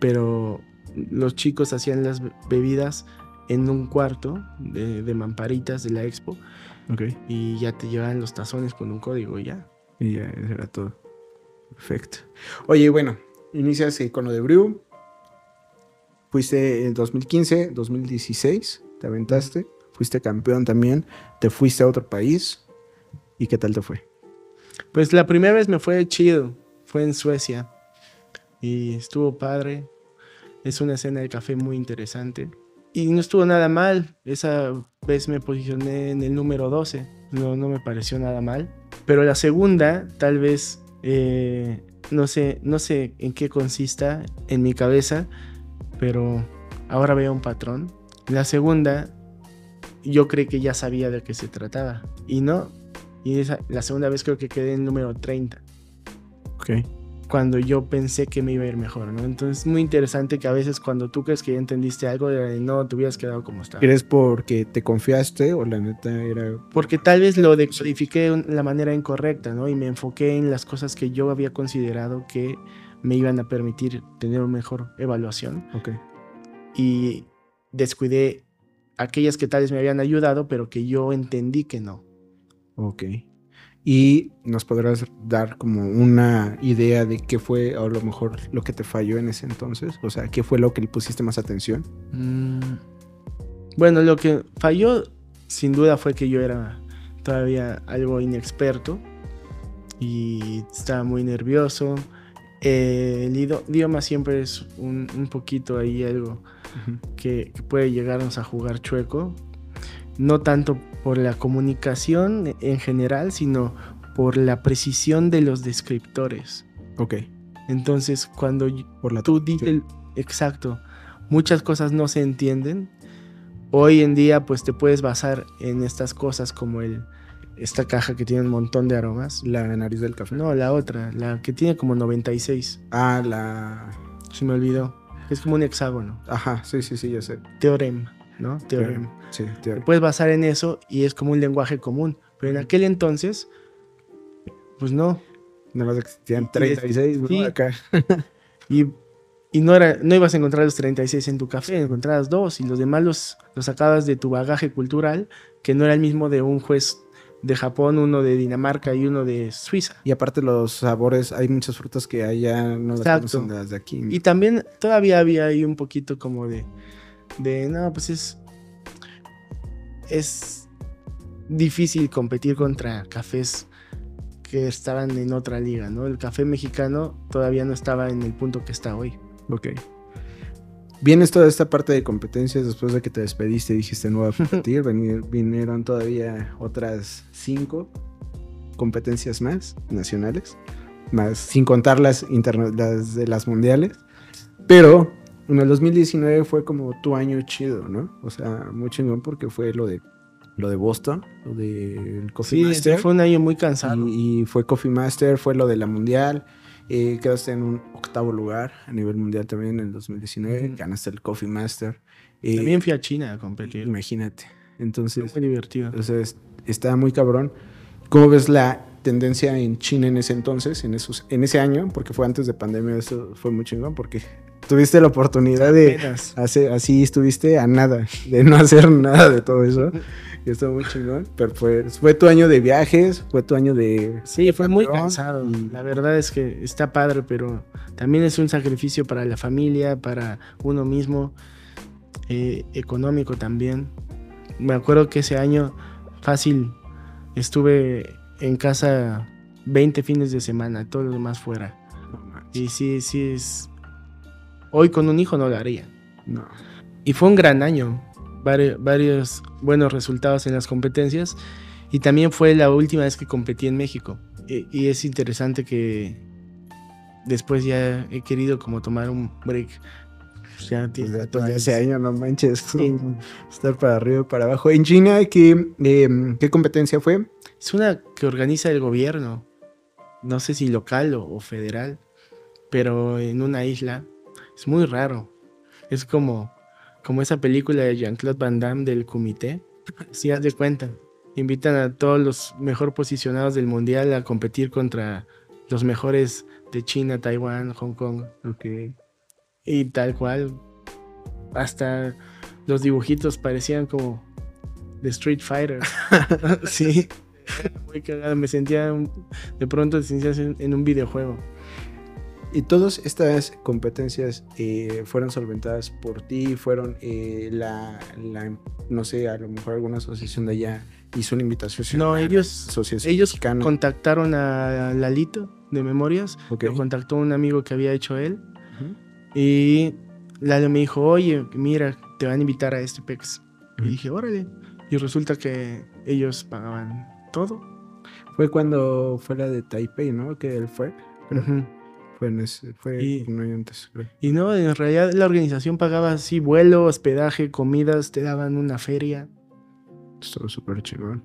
pero los chicos hacían las be- bebidas en un cuarto de, de mamparitas de la expo Ok. y ya te llevaban los tazones con un código y ya. Y ya, eso era todo. Perfecto. Oye, bueno, inicias eh, con lo de Brew. Fuiste en 2015, 2016, te aventaste. Fuiste campeón también. Te fuiste a otro país. ¿Y qué tal te fue? Pues la primera vez me fue chido, fue en Suecia y estuvo padre. Es una escena de café muy interesante. Y no estuvo nada mal. Esa vez me posicioné en el número 12. No, no me pareció nada mal. Pero la segunda, tal vez, eh, no, sé, no sé en qué consista en mi cabeza, pero ahora veo un patrón. La segunda, yo creí que ya sabía de qué se trataba. Y no. Y esa, la segunda vez creo que quedé en el número 30 Ok. Cuando yo pensé que me iba a ir mejor, ¿no? Entonces es muy interesante que a veces cuando tú crees que ya entendiste algo, no, te hubieras quedado como estaba. ¿Crees porque te confiaste o la neta era... Porque tal vez lo decodifiqué de la manera incorrecta, ¿no? Y me enfoqué en las cosas que yo había considerado que me iban a permitir tener una mejor evaluación Ok. y descuidé aquellas que tal vez me habían ayudado, pero que yo entendí que no. Ok. Y nos podrás dar como una idea de qué fue a lo mejor lo que te falló en ese entonces. O sea, qué fue lo que le pusiste más atención. Mm, Bueno, lo que falló sin duda fue que yo era todavía algo inexperto y estaba muy nervioso. Eh, el idioma siempre es un, un poquito ahí algo que, que puede llegarnos a jugar chueco. No tanto por la comunicación en general, sino por la precisión de los descriptores. Ok. Entonces, cuando Por la tú dices exacto muchas cosas no se entienden hoy en día pues te puedes basar en estas cosas como el esta caja que tiene un montón de aromas La nariz del café. no la otra la que tiene como 96 Ah, la. se me olvidó es como un hexágono Ajá, sí, sí, sí, ya sé. teorem no teorem Sí, te te... puedes basar en eso y es como un lenguaje común pero en aquel entonces pues no Nada más existían Y- y 36, ¿no? sí. Acá. Y, y no, era, no ibas a encontrar los 36 en tu café, encontrabas dos y los demás los, los sacabas de tu bagaje cultural, que no era el mismo de un juez de Japón, uno de Dinamarca y uno de Suiza. Y aparte los sabores, hay muchas frutas que allá no las Exacto. conocen de las de aquí. Y también todavía había ahí un poquito como de, de no, pues es, es difícil competir contra cafés que estaban en otra liga, ¿no? El café mexicano todavía no estaba en el punto que está hoy. Ok. Vienes toda esta parte de competencias después de que te despediste y dijiste no voy a competir. Venir- vinieron todavía otras cinco competencias más nacionales, más sin contar las, las de las mundiales. Pero en el 2019 fue como tu año chido, ¿no? O sea, muy chingón porque fue lo de lo de Boston, lo del Coffee Sí, Master. fue un año muy cansado. Y, y fue Coffee Master, fue lo de la mundial. eh, quedaste en un octavo lugar a nivel mundial también en el 2019. Ujú. Ganaste el Coffee Master. eh, También fui a China a competir. Imagínate. Fue Entonces, muy divertido. o sea, es- está muy cabrón. ¿Cómo ves la tendencia en China en ese entonces, en, esos, en ese año? Porque fue antes de pandemia, eso fue muy chingón, porque tuviste la oportunidad de... Apenas. hace- así estuviste a nada, de no hacer nada de todo eso. Y estuvo muy chingón. Pero fue, fue tu año de viajes, fue tu año de... Sí, fue muy cansado. La verdad es que está padre, pero también es un sacrificio para la familia, para uno mismo, eh, económico también. Me acuerdo que ese año fácil estuve en casa 20 fines de semana, todo lo demás fuera. Y sí, sí es... Hoy con un hijo no lo haría. no. Y fue un gran año. Vari- varios buenos resultados en las competencias. Y también fue la última vez que competí en México. Y, y es interesante que después ya he querido como tomar un break. Pues ya tiene ese año, no manches. Sí. Estar para arriba y para abajo. En China, ¿qué, eh, ¿qué competencia fue? Es una que organiza el gobierno. No sé si local o, o federal. Pero en una isla. Es muy raro. Es como, como esa película de Jean-Claude Van Damme del comité. Si haz de cuenta. Invitan a todos los mejor posicionados del mundial a competir contra los mejores de China, Taiwán, Hong Kong. Ok. Y tal cual. Hasta los dibujitos parecían como de Street Fighter. sí. Muy cagado. Me sentía de pronto en un videojuego. ¿Y todas estas competencias eh, fueron solventadas por ti? ¿Fueron eh, la, la, no sé, a lo mejor alguna asociación de allá hizo una invitación? No, ellos, ellos Mexicana? contactaron a Lalito de Memorias. Ok. Lo contactó un amigo que había hecho él. Y Lalo me dijo, oye, mira, te van a invitar a este PEX. Y dije, órale. Y resulta que ellos pagaban todo. Fue cuando fue la de Taipei, ¿no? Que él fue. Ujú. Fue en ese, fue Y- un año antes, creo. Y no, en realidad la organización pagaba así vuelo, hospedaje, comidas, te daban una feria. Estuvo súper chingón.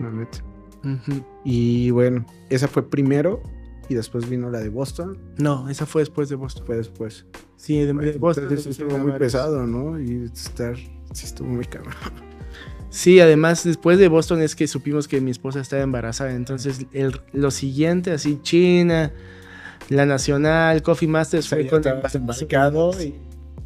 La neta. Ujú. Y bueno, esa fue primero y después vino la de Boston. No, esa fue después de Boston. Fue después. Sí, de, de Boston. Entonces estuvo muy varios. pesado, ¿no? Y estar, sí estuvo muy cabrón. Sí, además después de Boston es que supimos que mi esposa estaba embarazada. Entonces el- lo siguiente, así China, la Nacional, Coffee Masters fue con embarazo. embarcado y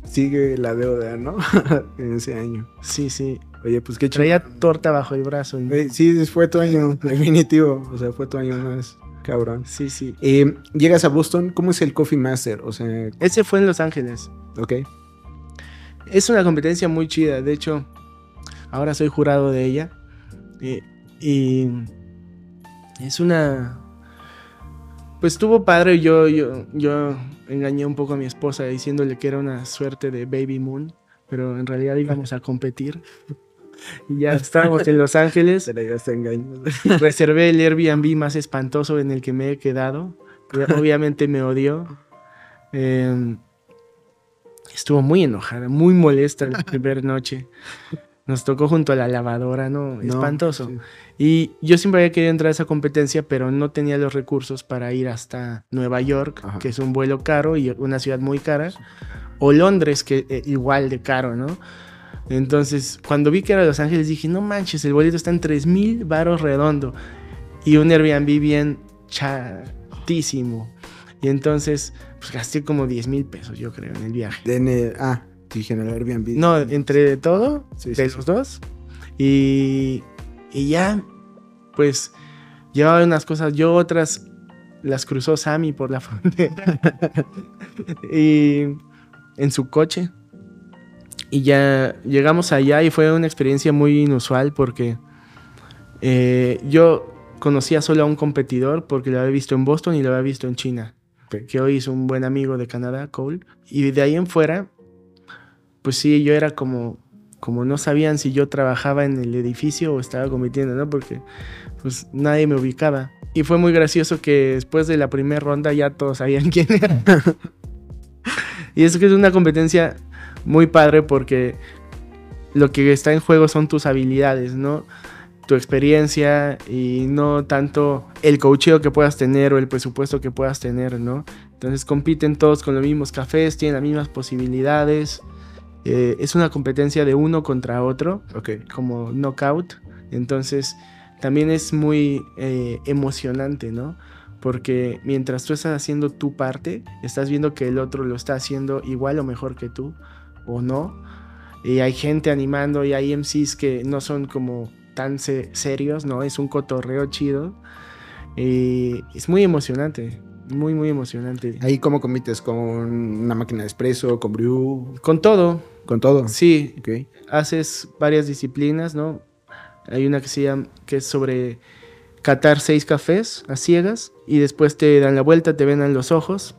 sigue la deuda, ¿no? en ese año. Sí, sí. Oye, pues qué Traía chingón. torta bajo el brazo. Güey, Sí, fue tu año, definitivo. O sea, fue tu año más cabrón. Sí, sí. Eh, llegas a Boston, ¿cómo es el Coffee Master? O sea, Ese fue en Los Ángeles. ok. Es una competencia muy chida. De hecho, ahora soy jurado de ella. Eh, y es una. Pues estuvo padre. Yo, yo, yo engañé un poco a mi esposa diciéndole que era una suerte de Baby Moon. Pero en realidad íbamos a competir. Y ya estábamos en Los Ángeles. Se la. Reservé el Airbnb más espantoso en el que me he quedado. que Obviamente me odió. Eh, estuvo muy enojada, muy molesta la primera noche. Nos tocó junto a la lavadora, ¿no? No, Espantoso. sí. Y yo siempre había querido entrar a esa competencia, pero no tenía los recursos para ir hasta Nueva York, Ajá. que es un vuelo caro y una ciudad muy cara, o Londres, que eh, igual de caro, ¿no? Entonces, cuando vi que era Los Ángeles, dije, no manches, el boleto está en 3 mil varos redondo. Y un Airbnb bien chatísimo. Y entonces, pues gasté como 10 mil pesos, yo creo, en el viaje. En el- ah, dije en el Airbnb. No, entre todo, Sí, de sí, los sí. dos. Y, y ya pues llevaba unas cosas, yo otras las cruzó Sammy por la frontera. y en su coche. Y ya llegamos allá y fue una experiencia muy inusual porque eh, yo conocía solo a un competidor porque lo había visto en Boston y lo había visto en China, que hoy es un buen amigo de Canadá, Cole. Y de ahí en fuera, pues sí, yo era como, como no sabían si yo trabajaba en el edificio o estaba compitiendo, ¿no? Porque pues nadie me ubicaba. Y fue muy gracioso que después de la primera ronda ya todos sabían quién era. y eso que es una competencia muy padre porque lo que está en juego son tus habilidades, ¿no? Tu experiencia y no tanto el coacheo que puedas tener o el presupuesto que puedas tener, ¿no? Entonces compiten todos con los mismos cafés, tienen las mismas posibilidades. Eh, es una competencia de uno contra otro, Ok. como knockout. Entonces también es muy eh, emocionante, ¿no? Porque mientras tú estás haciendo tu parte, estás viendo que el otro lo está haciendo igual o mejor que tú, o no. Y hay gente animando y hay MCs que no son como tan se- serios, ¿no? Es un cotorreo chido. Y es muy emocionante, muy, muy emocionante. Ahí cómo compites con una máquina de espresso, con brew, Con todo, con todo. sí, Ok. haces varias disciplinas, ¿no? Hay una que se llama, que es sobre catar seis cafés a ciegas y después te dan la vuelta, te ven en los ojos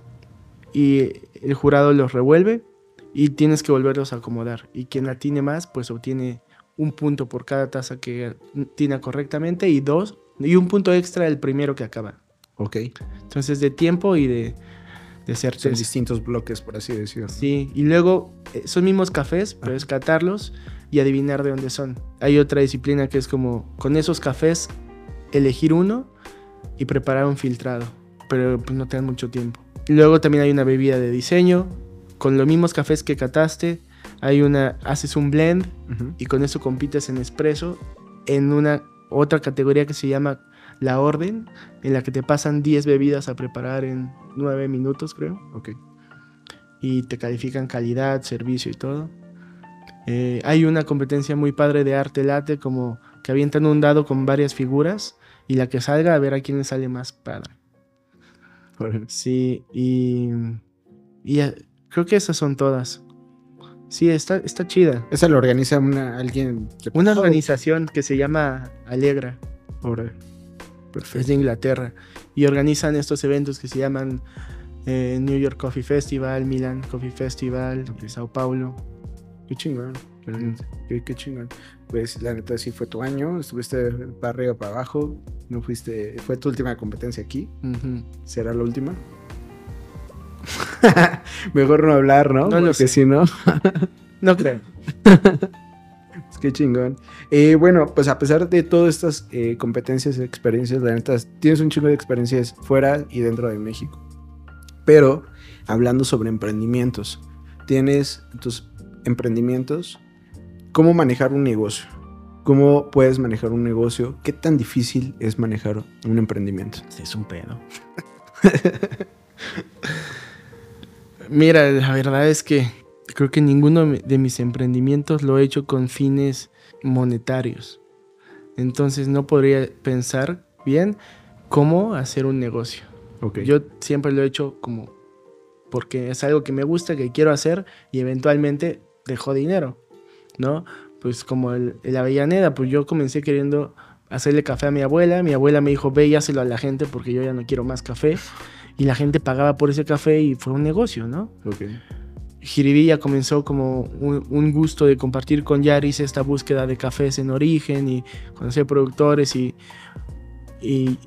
y el jurado los revuelve y tienes que volverlos a acomodar. Y quien atine más, pues obtiene un punto por cada taza que atina correctamente y dos, y un punto extra el primero que acaba. Ok. Entonces de tiempo y de, de Son distintos bloques, por así decirlo. Sí, y luego eh, son mismos cafés, pero es catarlos y adivinar de dónde son. Hay otra disciplina que es como con esos cafés elegir uno y preparar un filtrado, pero pues no te dan mucho tiempo. Y luego también hay una bebida de diseño, con los mismos cafés que cataste, hay una, haces un blend y con eso compites en espresso en una otra categoría que se llama la orden, en la que te pasan 10 bebidas a preparar en 9 minutos, creo Ok. y te califican calidad, servicio y todo. Eh, hay una competencia muy padre de arte late, como que avientan un dado con varias figuras y la que salga a ver a quién le sale más padre. Sí, y, y eh, creo que esas son todas. Sí, está, está chida. Esa lo organiza una, alguien. Una organización que se llama Alegra, Órale. es de Inglaterra, y organizan estos eventos que se llaman eh, New York Coffee Festival, Milan Coffee Festival, Ok. Sao Paulo. Qué chingón. Qué, qué chingón. Pues la neta sí fue tu año. Estuviste para arriba, para abajo. No fuiste. Fue tu última competencia aquí. ¿Será la última? Mejor no hablar, ¿no? No lo Porque sé. si no. No creo. Qué chingón. Eh, bueno, pues a pesar de todas estas eh, competencias y experiencias, la neta, tienes un chingo de experiencias fuera y dentro de México. Pero hablando sobre emprendimientos, tienes tus emprendimientos, cómo manejar un negocio. ¿Cómo puedes manejar un negocio? ¿Qué tan difícil es manejar un emprendimiento? Es un pedo. Mira, la verdad es que creo que ninguno de mis emprendimientos lo he hecho con fines monetarios. Entonces no podría pensar bien cómo hacer un negocio. Yo siempre lo he hecho como porque es algo que me gusta, que quiero hacer y eventualmente dejo dinero, ¿no? Pues como el, el Avellaneda, pues yo comencé queriendo hacerle café a mi abuela, mi abuela me dijo, ve y a la gente porque yo ya no quiero más café y la gente pagaba por ese café y fue un negocio, ¿no? Jiribilla comenzó como un, gusto de compartir con Yaris esta búsqueda de cafés en origen y conocer productores y,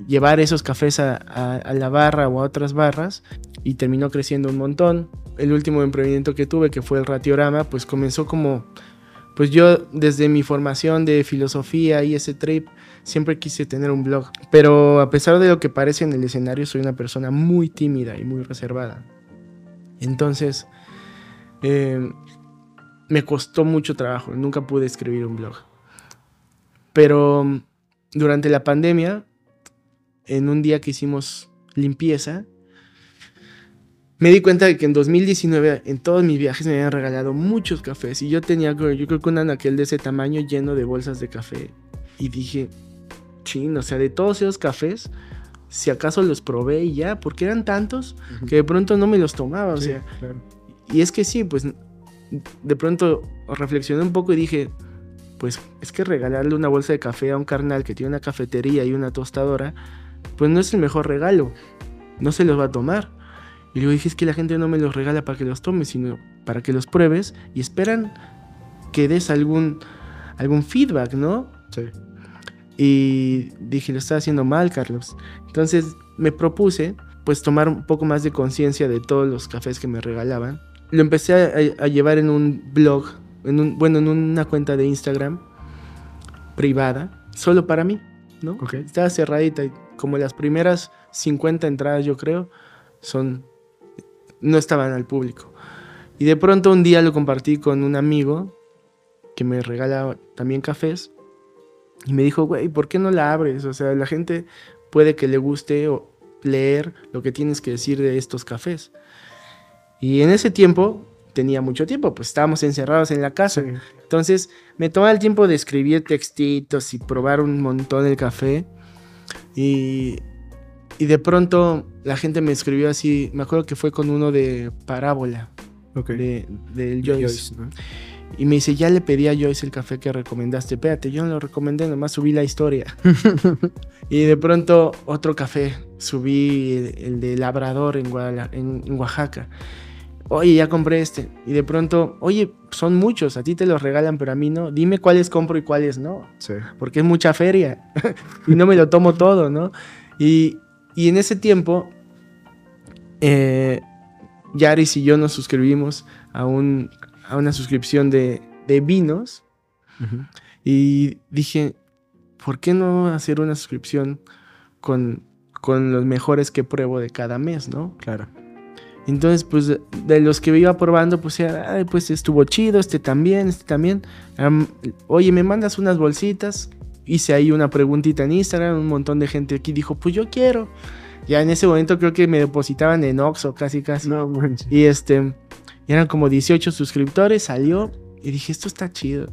llevar esos cafés a- a la barra o a otras barras y terminó creciendo un montón. El último emprendimiento que tuve, que fue el Ratiorama, pues comenzó como, pues yo desde mi formación de filosofía y ese trip, siempre quise tener un blog. Pero a pesar de lo que parece en el escenario, soy una persona muy tímida y muy reservada. Entonces, eh, me costó mucho trabajo, nunca pude escribir un blog. Pero mm, durante la pandemia, en un día que hicimos limpieza, me di cuenta de que en 2019 en todos mis viajes me habían regalado muchos cafés y yo tenía, yo creo que un anaquel de ese tamaño lleno de bolsas de café y dije, chin, o sea, de todos esos cafés, si acaso los probé y ya, porque eran tantos que de pronto no me los tomaba, o Sí, sea, claro. Y es que sí, pues de pronto reflexioné un poco y dije, pues es que regalarle una bolsa de café a un carnal que tiene una cafetería y una tostadora, pues no es el mejor regalo, no se los va a tomar. Y luego dije, es que la gente no me los regala para que los tomes, sino para que los pruebes y esperan que des algún, algún feedback, ¿no? Sí. Y dije, lo estaba haciendo mal, Carlos. Entonces me propuse, pues, tomar un poco más de conciencia de todos los cafés que me regalaban. Lo empecé a, a llevar en un blog, en un, bueno, en una cuenta de Instagram privada, solo para mí, ¿no? Ok. Estaba cerradita y como las primeras 50 entradas, yo creo, son no estaban al público. Y de pronto un día lo compartí con un amigo que me regala también cafés y me dijo, güey, ¿por qué no la abres? O sea, la gente puede que le guste o leer lo que tienes que decir de estos cafés. Y en ese tiempo, tenía mucho tiempo, pues estábamos encerrados en la casa. Entonces me tomaba el tiempo de escribir textitos y probar un montón el café. Y, y de pronto la gente me escribió así, me acuerdo que fue con uno de Parábola, de, del Joyce. Joyce, ¿no? Y me dice, ya le pedí a Joyce el café que recomendaste. Espérate, yo no lo recomendé, nomás subí la historia. y de pronto otro café, subí el, el de Labrador en, Guadala- en- en Oaxaca. Oye, ya compré este. Y de pronto, oye, son muchos, a ti te los regalan, pero a mí no. Dime cuáles compro y cuáles no. Sí. Porque es mucha feria. y no me lo tomo todo, ¿no? Y, y en ese tiempo, eh, Yaris y yo nos suscribimos a, un, a una suscripción de, de vinos. Y dije, ¿por qué no hacer una suscripción con, con los mejores que pruebo de cada mes, no? Claro. Entonces, pues de- los que iba probando, pues, era, "Ay, pues estuvo chido, este también, este también. Am, Oye, ¿me mandas unas bolsitas? Hice ahí una preguntita en Instagram, un montón de gente aquí dijo, pues yo quiero. Ya en ese momento creo que me depositaban en Oxxo casi casi. No manches. Y este, y eran como 18 suscriptores, salió y dije, esto está chido.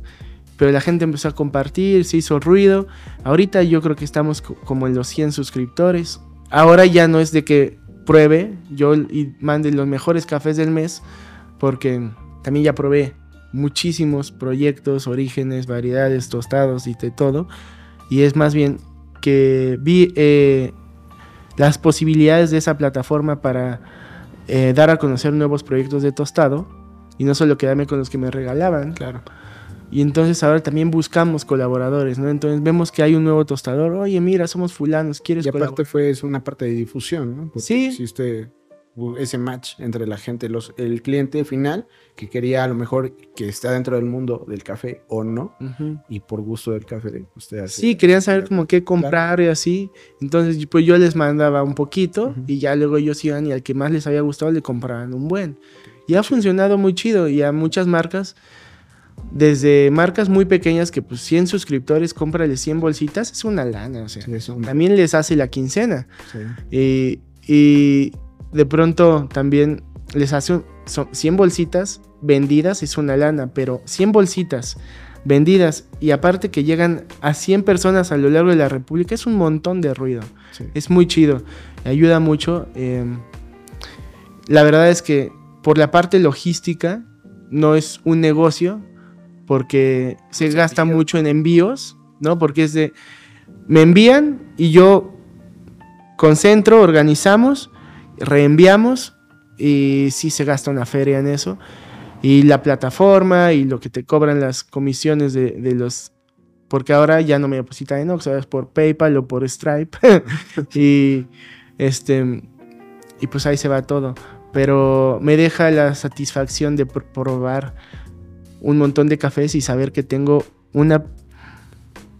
Pero la gente empezó a compartir, se hizo ruido. Ahorita yo creo que estamos co- como en los 100 suscriptores. Ahora ya no es de que pruebe yo y mande los mejores cafés del mes, porque también ya probé muchísimos proyectos, orígenes, variedades, tostados y de todo. Y es más bien que vi eh, las posibilidades de esa plataforma para eh, dar a conocer nuevos proyectos de tostado y no solo quedarme con los que me regalaban. Claro. Y entonces ahora también buscamos colaboradores, ¿no? Entonces vemos que hay un nuevo tostador. Oye, mira, somos fulanos, ¿quieres Y aparte colaborar? fue es una parte de difusión, ¿no? Porque Sí. Existe uh, ese match entre la gente, los, el cliente final, que quería a lo mejor que está dentro del mundo del café o no, Ujú. y por gusto del café de ustedes. Sí, querían saber como qué comprar y así. Entonces, pues yo les mandaba un poquito Ujú. y ya luego ellos iban y al que más les había gustado le compraban un buen. Y ha funcionado muy chido y a muchas marcas, desde marcas muy pequeñas que pues 100 suscriptores, cómprale 100 bolsitas, es una lana, o sea. Sí, es un- También les hace la quincena. sí. Y, y de pronto también les hace un- son 100 bolsitas vendidas, es una lana, pero 100 bolsitas vendidas y aparte que llegan a 100 personas a lo largo de la República, es un montón de ruido. Sí. Es muy chido, ayuda mucho. eh, la verdad es que por la parte logística no es un negocio porque se gasta envío. mucho en envíos, ¿no? Porque es de, me envían y yo concentro, organizamos, reenviamos y sí se gasta una feria en eso. Y la plataforma y lo que te cobran las comisiones de, de los... Porque ahora ya no me depositan en ahora es por PayPal o por Stripe. y este... Y pues ahí se va todo. Pero me deja la satisfacción de pr- probar un montón de cafés y saber que tengo una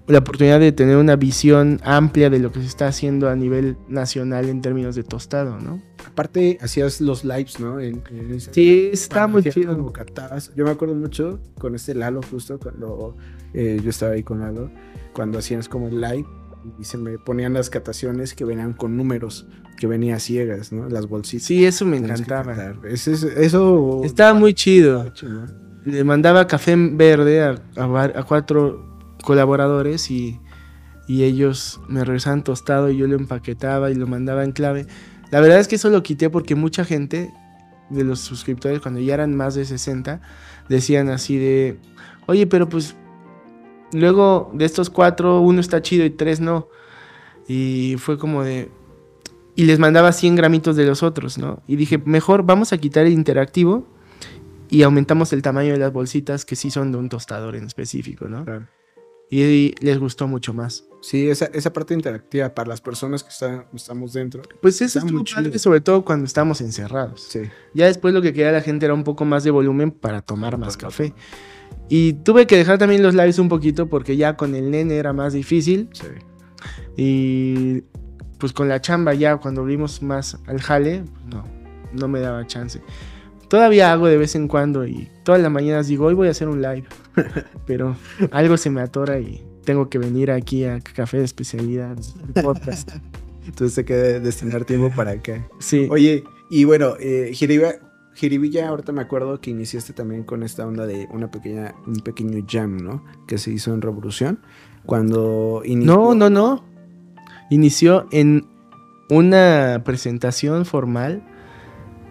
la oportunidad de tener una visión amplia de lo que se está haciendo a nivel nacional en términos de tostado, ¿no? Aparte, hacías los lives, ¿no? En, en Sí, está muy chido. Yo me acuerdo mucho con este Lalo, justo cuando eh, yo estaba ahí con Lalo, cuando hacías como el live y se me ponían las cataciones que venían con números, que venía ciegas, ¿no? Las bolsitas. Sí, eso me encantaba. ese- eso. Estaba muy chido. chingón. Le mandaba café verde a cuatro colaboradores y, y ellos me regresaban tostado y yo lo empaquetaba y lo mandaba en clave. La verdad es que eso lo quité porque mucha gente de los suscriptores, cuando ya eran más de 60, decían así de, oye, pero pues luego de estos cuatro, uno está chido y tres no. Y fue como de... Y les mandaba 100 gramitos de los otros, ¿no? Y dije, mejor vamos a quitar el interactivo y aumentamos el tamaño de las bolsitas que sí son de un tostador en específico, ¿no? Claro. Y les gustó mucho más. Sí, esa, esa parte interactiva para las personas que están, estamos dentro. Pues eso Está estuvo muy padre, sobre todo cuando estábamos encerrados. Sí. Ya después lo que quería la gente era un poco más de volumen para tomar más café. Y tuve que dejar también los lives un poquito porque ya con el nene era más difícil. Sí. Y pues con la chamba ya cuando vimos más al jale, pues, no, no me daba chance. Todavía hago de vez en cuando y todas las mañanas digo, hoy voy a hacer un live. Pero algo se me atora y tengo que venir aquí a Café de Especialidad, podcast. Entonces hay que destinar tiempo para acá. Sí. Oye, y bueno, eh, Jiriba- Jiribilla, ahorita me acuerdo que iniciaste también con esta onda de una pequeña, un pequeño jam, ¿no? Que se hizo en Revolución. Cuando inició. No, no, no. Inició en una presentación formal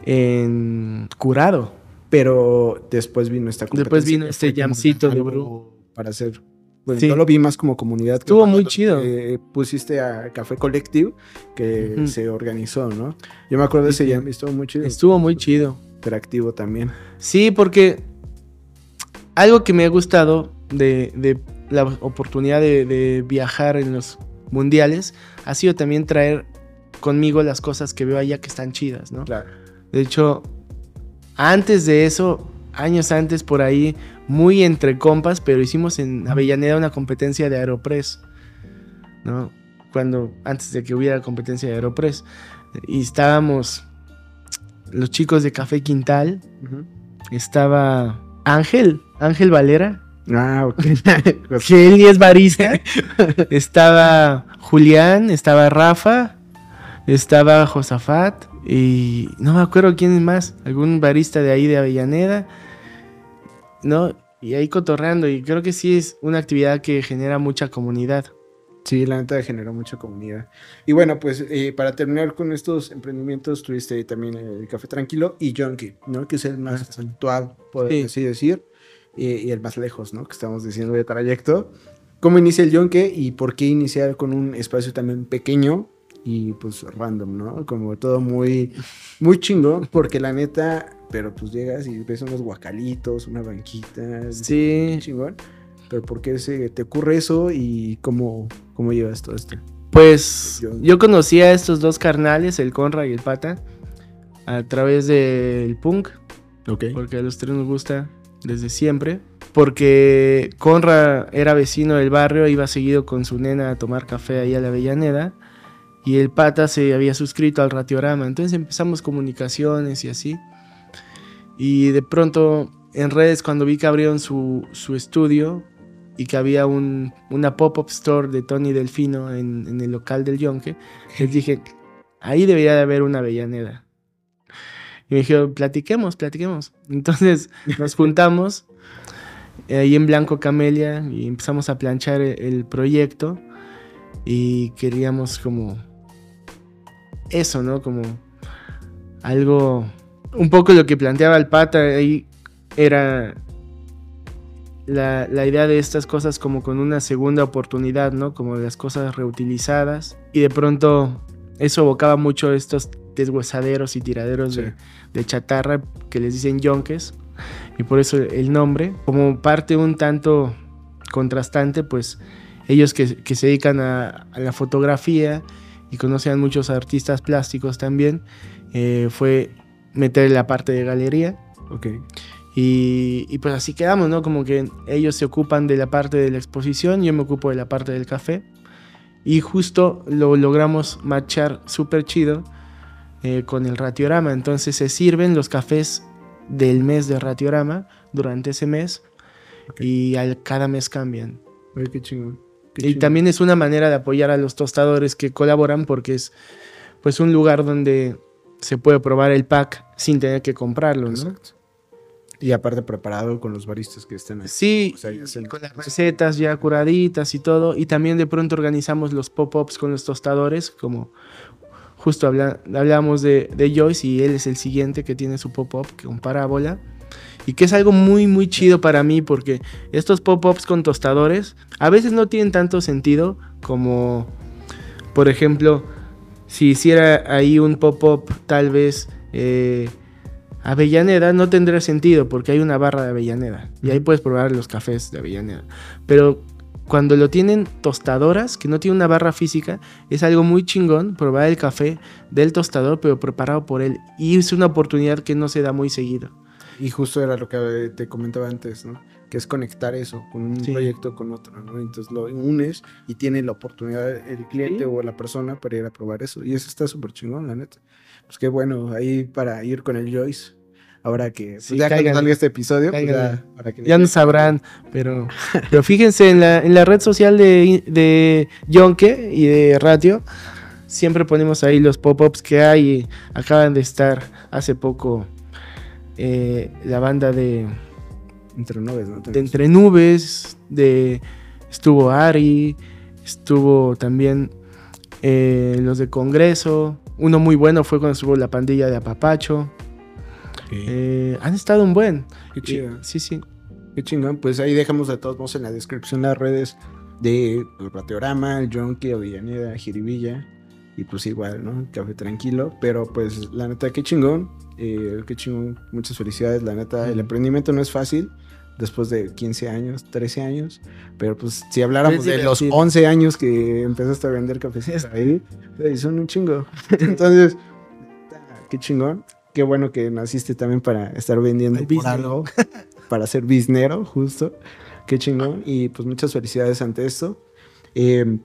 en Curado. Pero después vino esta Después competencia vino que este jamcito de Bru. Para hacer. Bueno, Sí. yo lo vi más como comunidad. que Estuvo muy chido. eh, pusiste a Café Collective que se organizó, ¿no? Yo me acuerdo de ese jam, estuvo muy chido. Estuvo muy chido. interactivo también. Sí, porque algo que me ha gustado de, de la oportunidad de, de viajar en los mundiales ha sido también traer conmigo las cosas que veo allá que están chidas, ¿no? Claro. De hecho, antes de eso, años antes por ahí, muy entre compas, pero hicimos en Avellaneda una competencia de Aeropress, ¿no? Cuando, antes de que hubiera competencia de Aeropress. Y estábamos los chicos de Café Quintal, estaba Ángel, Ángel Valera, Ah, ok. Que él es barista. estaba Julián, estaba Rafa, estaba Josafat y no me acuerdo quién más, algún barista de ahí de Avellaneda, ¿no? Y ahí cotorreando y creo que sí es una actividad que genera mucha comunidad. Sí, la neta generó mucha comunidad. Y bueno, pues eh, para terminar con estos emprendimientos, tuviste también el Café Tranquilo y Junkie, ¿no? Que es el más actual, por Sí. así decir, y, y el más lejos, ¿no? Que estamos diciendo de trayecto. ¿Cómo inicia el Junkie y por qué iniciar con un espacio también pequeño y pues random, ¿no? Como todo muy, muy chingón, porque la neta, pero pues llegas y ves unos guacalitos, una banquita, Sí. chingón. Pero ¿por qué se te ocurre eso y cómo, cómo llevas todo esto? Pues Yo- yo conocí a estos dos carnales, el Conra y el Pata, a través del punk. Ok. porque a los tres nos gusta desde siempre. Porque Conra era vecino del barrio, iba seguido con su nena a tomar café ahí a la Avellaneda. Y el pata se había suscrito al Ratiorama. Entonces empezamos comunicaciones y así. Y de pronto en redes, cuando vi que abrieron su, su estudio y que había un, una pop-up store de Tony Delfino en, en el local del Yonke, les dije, ahí debería de haber una Avellaneda. Y me dijeron, platiquemos, platiquemos. Entonces nos juntamos eh, ahí en Blanco Camelia y empezamos a planchar el, el proyecto y queríamos como eso, ¿no? Como algo, un poco lo que planteaba el pata ahí era la, la idea de estas cosas como con una segunda oportunidad, ¿no? Como las cosas reutilizadas y de pronto eso evocaba mucho estos deshuesaderos y tiraderos Sí. de, de chatarra que les dicen yonques y por eso el nombre. Como parte un tanto contrastante, pues ellos que, que se dedican a, a la fotografía y conocen a muchos artistas plásticos también, eh, fue meter la parte de galería. Ok. Y, y pues así quedamos, ¿no? Como que ellos se ocupan de la parte de la exposición, yo me ocupo de la parte del café. Y justo lo logramos matchar súper chido eh, con el ratiorama. Entonces se sirven los cafés del mes de ratiorama durante ese mes Ok. y al, cada mes cambian. Ay, qué chingón. Y también es una manera de apoyar a los tostadores que colaboran porque es pues un lugar donde se puede probar el pack sin tener que comprarlo, ¿no? Exacto. Y aparte preparado con los baristas que estén ahí. Sí, O sea, con las recetas ya curaditas y todo. Y también de pronto organizamos los pop-ups con los tostadores, como justo habla- hablábamos de, de Joyce y él es el siguiente que tiene su pop-up con parábola. Y que es algo muy, muy chido para mí porque estos pop-ups con tostadores a veces no tienen tanto sentido como, por ejemplo, si hiciera ahí un pop-up tal vez eh, Avellaneda, no tendría sentido porque hay una barra de Avellaneda y ahí puedes probar los cafés de Avellaneda. Pero cuando lo tienen tostadoras, que no tiene una barra física, es algo muy chingón probar el café del tostador, pero preparado por él. Y es una oportunidad que no se da muy seguido. Y justo era lo que te comentaba antes, ¿no? Que es conectar eso con un Sí. proyecto con otro, ¿no? Entonces lo unes y tiene la oportunidad el cliente Sí. o la persona para ir a probar eso. Y eso está súper chingón, la neta. Pues qué bueno, ahí para ir con el Joyce. Ahora que pues Sí, ya cuando salga este episodio, pues ya, para que Ya no sabrán, pero, pero fíjense en la, en la red social de, de Yonke y de Ratio. Siempre ponemos ahí los pop-ups que hay. y Acaban de estar hace poco eh, la banda de, entre nubes, ¿no? de Entre Nubes, de estuvo Ari, estuvo también eh, los de Congreso. Uno muy bueno fue cuando estuvo la pandilla de Apapacho. Eh, han estado un buen. Qué chido. Sí, sí. Qué chingón. Pues ahí dejamos de todos modos en la descripción las redes de el Rateorama, el Jonky, Avellaneda, Jiribilla. Y pues igual, ¿no? Café tranquilo. Pero pues la neta, qué chingón. eh, qué chingón. Muchas felicidades. La neta, el emprendimiento no es fácil. Después de 15 años, 13 años. Pero pues si habláramos de los divertido. 11 años que empezaste a vender cafecitos ahí, eh, son un chingo. Entonces, qué chingón. Qué bueno que naciste también para estar vendiendo por algo para ser biznero, justo. Qué chingón. Y pues muchas felicidades ante esto. Eh,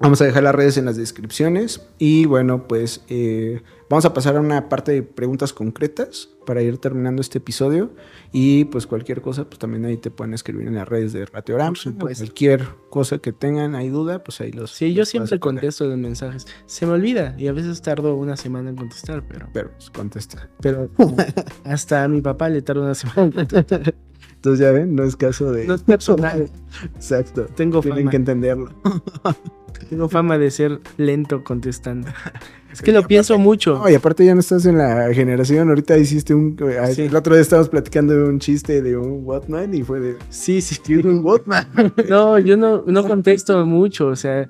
vamos a dejar las redes en las descripciones. Y bueno, pues eh, vamos a pasar a una parte de preguntas concretas para ir terminando este episodio. Y pues cualquier cosa, pues también ahí te pueden escribir en las redes de Rateorama. Por supuesto. Cualquier cosa que tengan, hay duda, pues ahí los. Sí, yo los siempre puedes poner. contesto los mensajes. Se me olvida y a veces tardo una semana en contestar, pero, Pero pues contesta. pero hasta a mi papá le tarda una semana. en contestar. Entonces ya ven, no es caso de. No es personal. Exacto. Tengo Tienen fama, que entenderlo. tengo fama de ser lento contestando. Es que lo pienso mucho. No, y aparte ya no estás en la generación. Ahorita hiciste un. Sí. El otro día estábamos platicando de un chiste de un Watman y fue de. Sí, sí. ¿Qué es un Watman? No, yo no, no contesto mucho, o sea,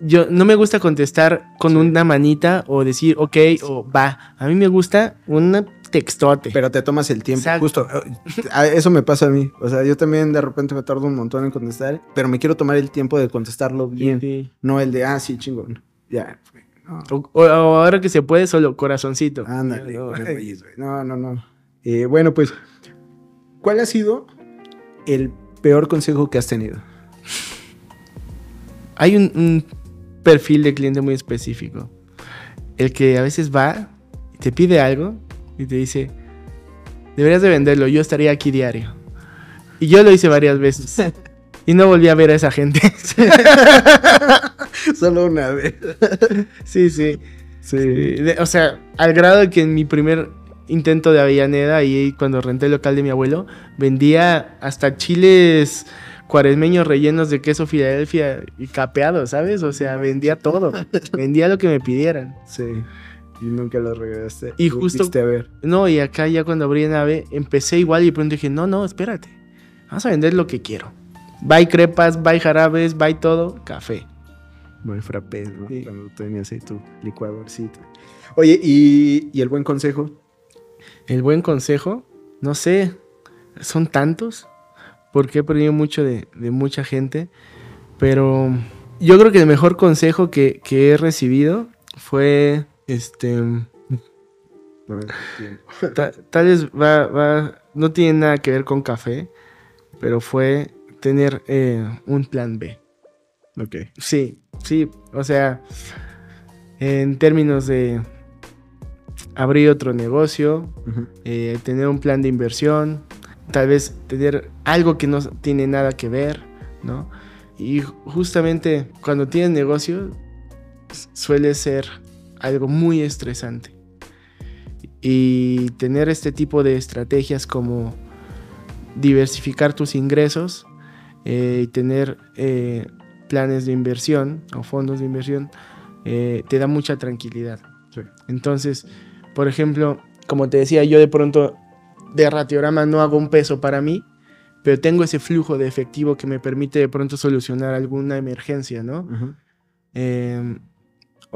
yo no me gusta contestar con una manita o decir ok o va. A mí me gusta un textote. Pero te tomas el tiempo. Exacto. Justo. Eso me pasa a mí. O sea, yo también de repente me tardo un montón en contestar. Pero me quiero tomar el tiempo de contestarlo bien. Sí. No el de, ah, sí, chingón. Ya. No. O, ahora que se puede, solo corazoncito. Ándale. No. No, no, no. Eh, bueno, pues. ¿Cuál ha sido el peor consejo que has tenido? Hay un, un perfil de cliente muy específico. El que a veces va y te pide algo y te dice, deberías de venderlo, yo estaría aquí diario. Y yo lo hice varias veces. Y no volví a ver a esa gente. Solo una vez. sí, sí. Sí, de- o sea, al grado de que en mi primer intento de Avellaneda, y cuando renté el local de mi abuelo, vendía hasta chiles cuaresmeños rellenos de queso Filadelfia y capeado, ¿sabes? O sea, vendía todo. vendía lo que me pidieran. Sí. Y nunca lo regresaste. Y justo- a ver. No, y acá ya cuando abrí nave, empecé igual y de pronto dije, no, no, espérate. Vamos a vender lo que quiero. Bye crepas, bye jarabes, bye todo, café. Muy frappés, ¿no? Sí. Cuando tenías ahí tu licuadorcito. Oye, ¿y, y el buen consejo? El buen consejo, no sé, son tantos, porque he perdido mucho de, de mucha gente, pero yo creo que el mejor consejo que, que he recibido fue, este, ta- tal vez va, va, no tiene nada que ver con café, pero fue tener eh, un plan B. Ok. Sí, sí, o sea, en términos de abrir otro negocio, eh, tener un plan de inversión, tal vez tener algo que no tiene nada que ver, ¿no? Y justamente cuando tienes negocio suele ser algo muy estresante. Y tener este tipo de estrategias como diversificar tus ingresos eh, y tener eh, planes de inversión o fondos de inversión eh, te da mucha tranquilidad. Entonces, por ejemplo, como te decía, yo de pronto de ratiograma no hago un peso para mí, pero tengo ese flujo de efectivo que me permite de pronto solucionar alguna emergencia, ¿no?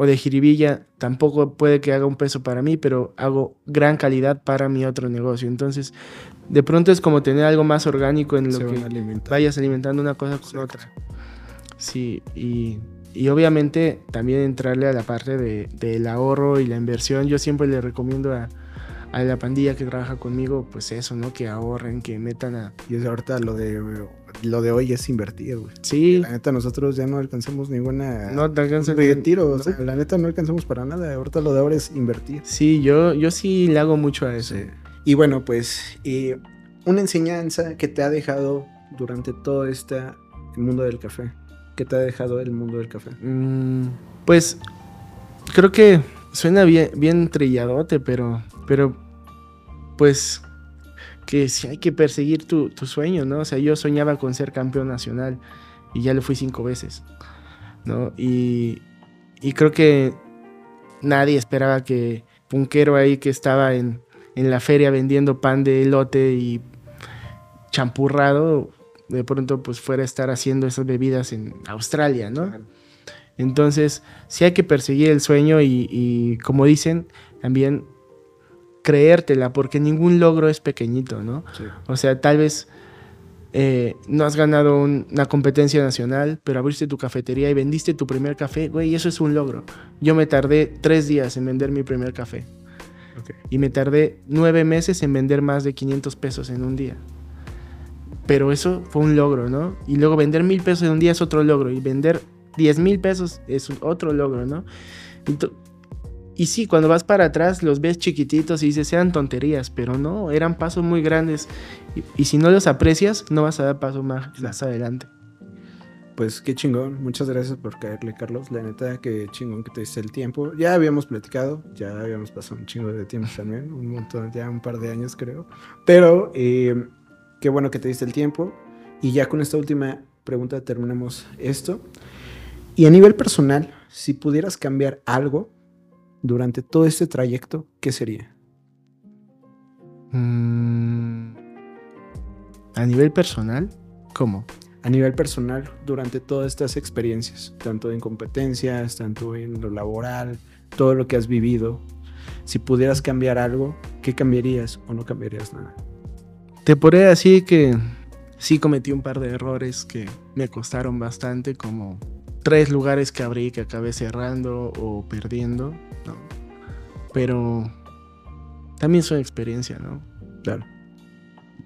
O de jiribilla, tampoco puede que haga un peso para mí, pero hago gran calidad para mi otro negocio. Entonces, de pronto es como tener algo más orgánico en lo que vayas alimentando una cosa con otra. Sí, y, obviamente también entrarle a la parte de, del ahorro y la inversión. Yo siempre le recomiendo a, a la pandilla que trabaja conmigo, pues eso, ¿no? Que ahorren, que metan a... Y es ahorita lo de, lo de hoy es invertir, güey. Sí. La neta, nosotros ya no alcanzamos ninguna... No te alcanza retiro, o sea, la neta no alcanzamos para nada. Ahorita lo de ahora es invertir. Sí, yo, yo sí le hago mucho a eso. Y bueno, pues, eh, una enseñanza que te ha dejado durante todo este mundo del café. ¿Qué te ha dejado el mundo del café? Mm, pues, creo que suena bien, bien trilladote, pero pero, pues, que si hay que perseguir tu, sueño, ¿no? O sea, yo soñaba con ser campeón nacional y ya lo fui cinco veces, ¿no? Y, creo que nadie esperaba que Punquero ahí que estaba en, la feria vendiendo pan de elote y champurrado, de pronto pues fuera a estar haciendo esas bebidas en Australia, ¿no? Entonces, sí hay que perseguir el sueño y, y como dicen, también creértela, porque ningún logro es pequeñito, ¿no? O sea, tal vez eh, no has ganado una competencia nacional, pero abriste tu cafetería y vendiste tu primer café, güey, eso es un logro. Yo me tardé tres días en vender mi primer café. Y me tardé nueve meses en vender más de 500 pesos en un día. Pero eso fue un logro, ¿no? Y luego vender mil pesos en un día es otro logro. Y vender 10 mil pesos es otro logro, ¿no? Y sí, cuando vas para atrás los ves chiquititos y dices, sean tonterías, pero no, eran pasos muy grandes. Y, si no los aprecias, no vas a dar paso más, más adelante. Pues qué chingón, muchas gracias por caerle, Carlos. La neta, qué chingón que te diste el tiempo. Ya habíamos platicado, ya habíamos pasado un chingo de tiempo también, un montón, ya un par de años creo. Pero eh, qué bueno que te diste el tiempo. Y ya con esta última pregunta terminamos esto. Y a nivel personal, si pudieras cambiar algo durante todo este trayecto, ¿qué sería? Mm, a nivel personal, ¿cómo? A nivel personal, durante todas estas experiencias, tanto en competencias, tanto en lo laboral, todo lo que has vivido, si pudieras cambiar algo, ¿qué cambiarías o no cambiarías nada? Te podría decir que sí cometí un par de errores que me costaron bastante, como tres lugares que abrí que acabé cerrando o perdiendo, ¿no? Pero también son experiencia, ¿no? Claro.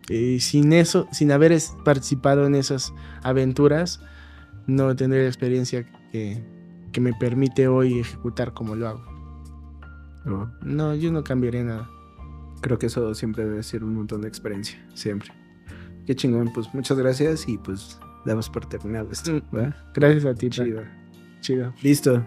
Y sin eso, sin haber participado en esas aventuras, no tendré la experiencia que, que me permite hoy ejecutar como lo hago. No. no, yo no cambiaría nada. Creo que eso siempre debe ser un montón de experiencia, siempre. Qué chingón, pues muchas gracias y pues damos por terminado esto. Mm, gracias a ti. Chido. Chido. Listo.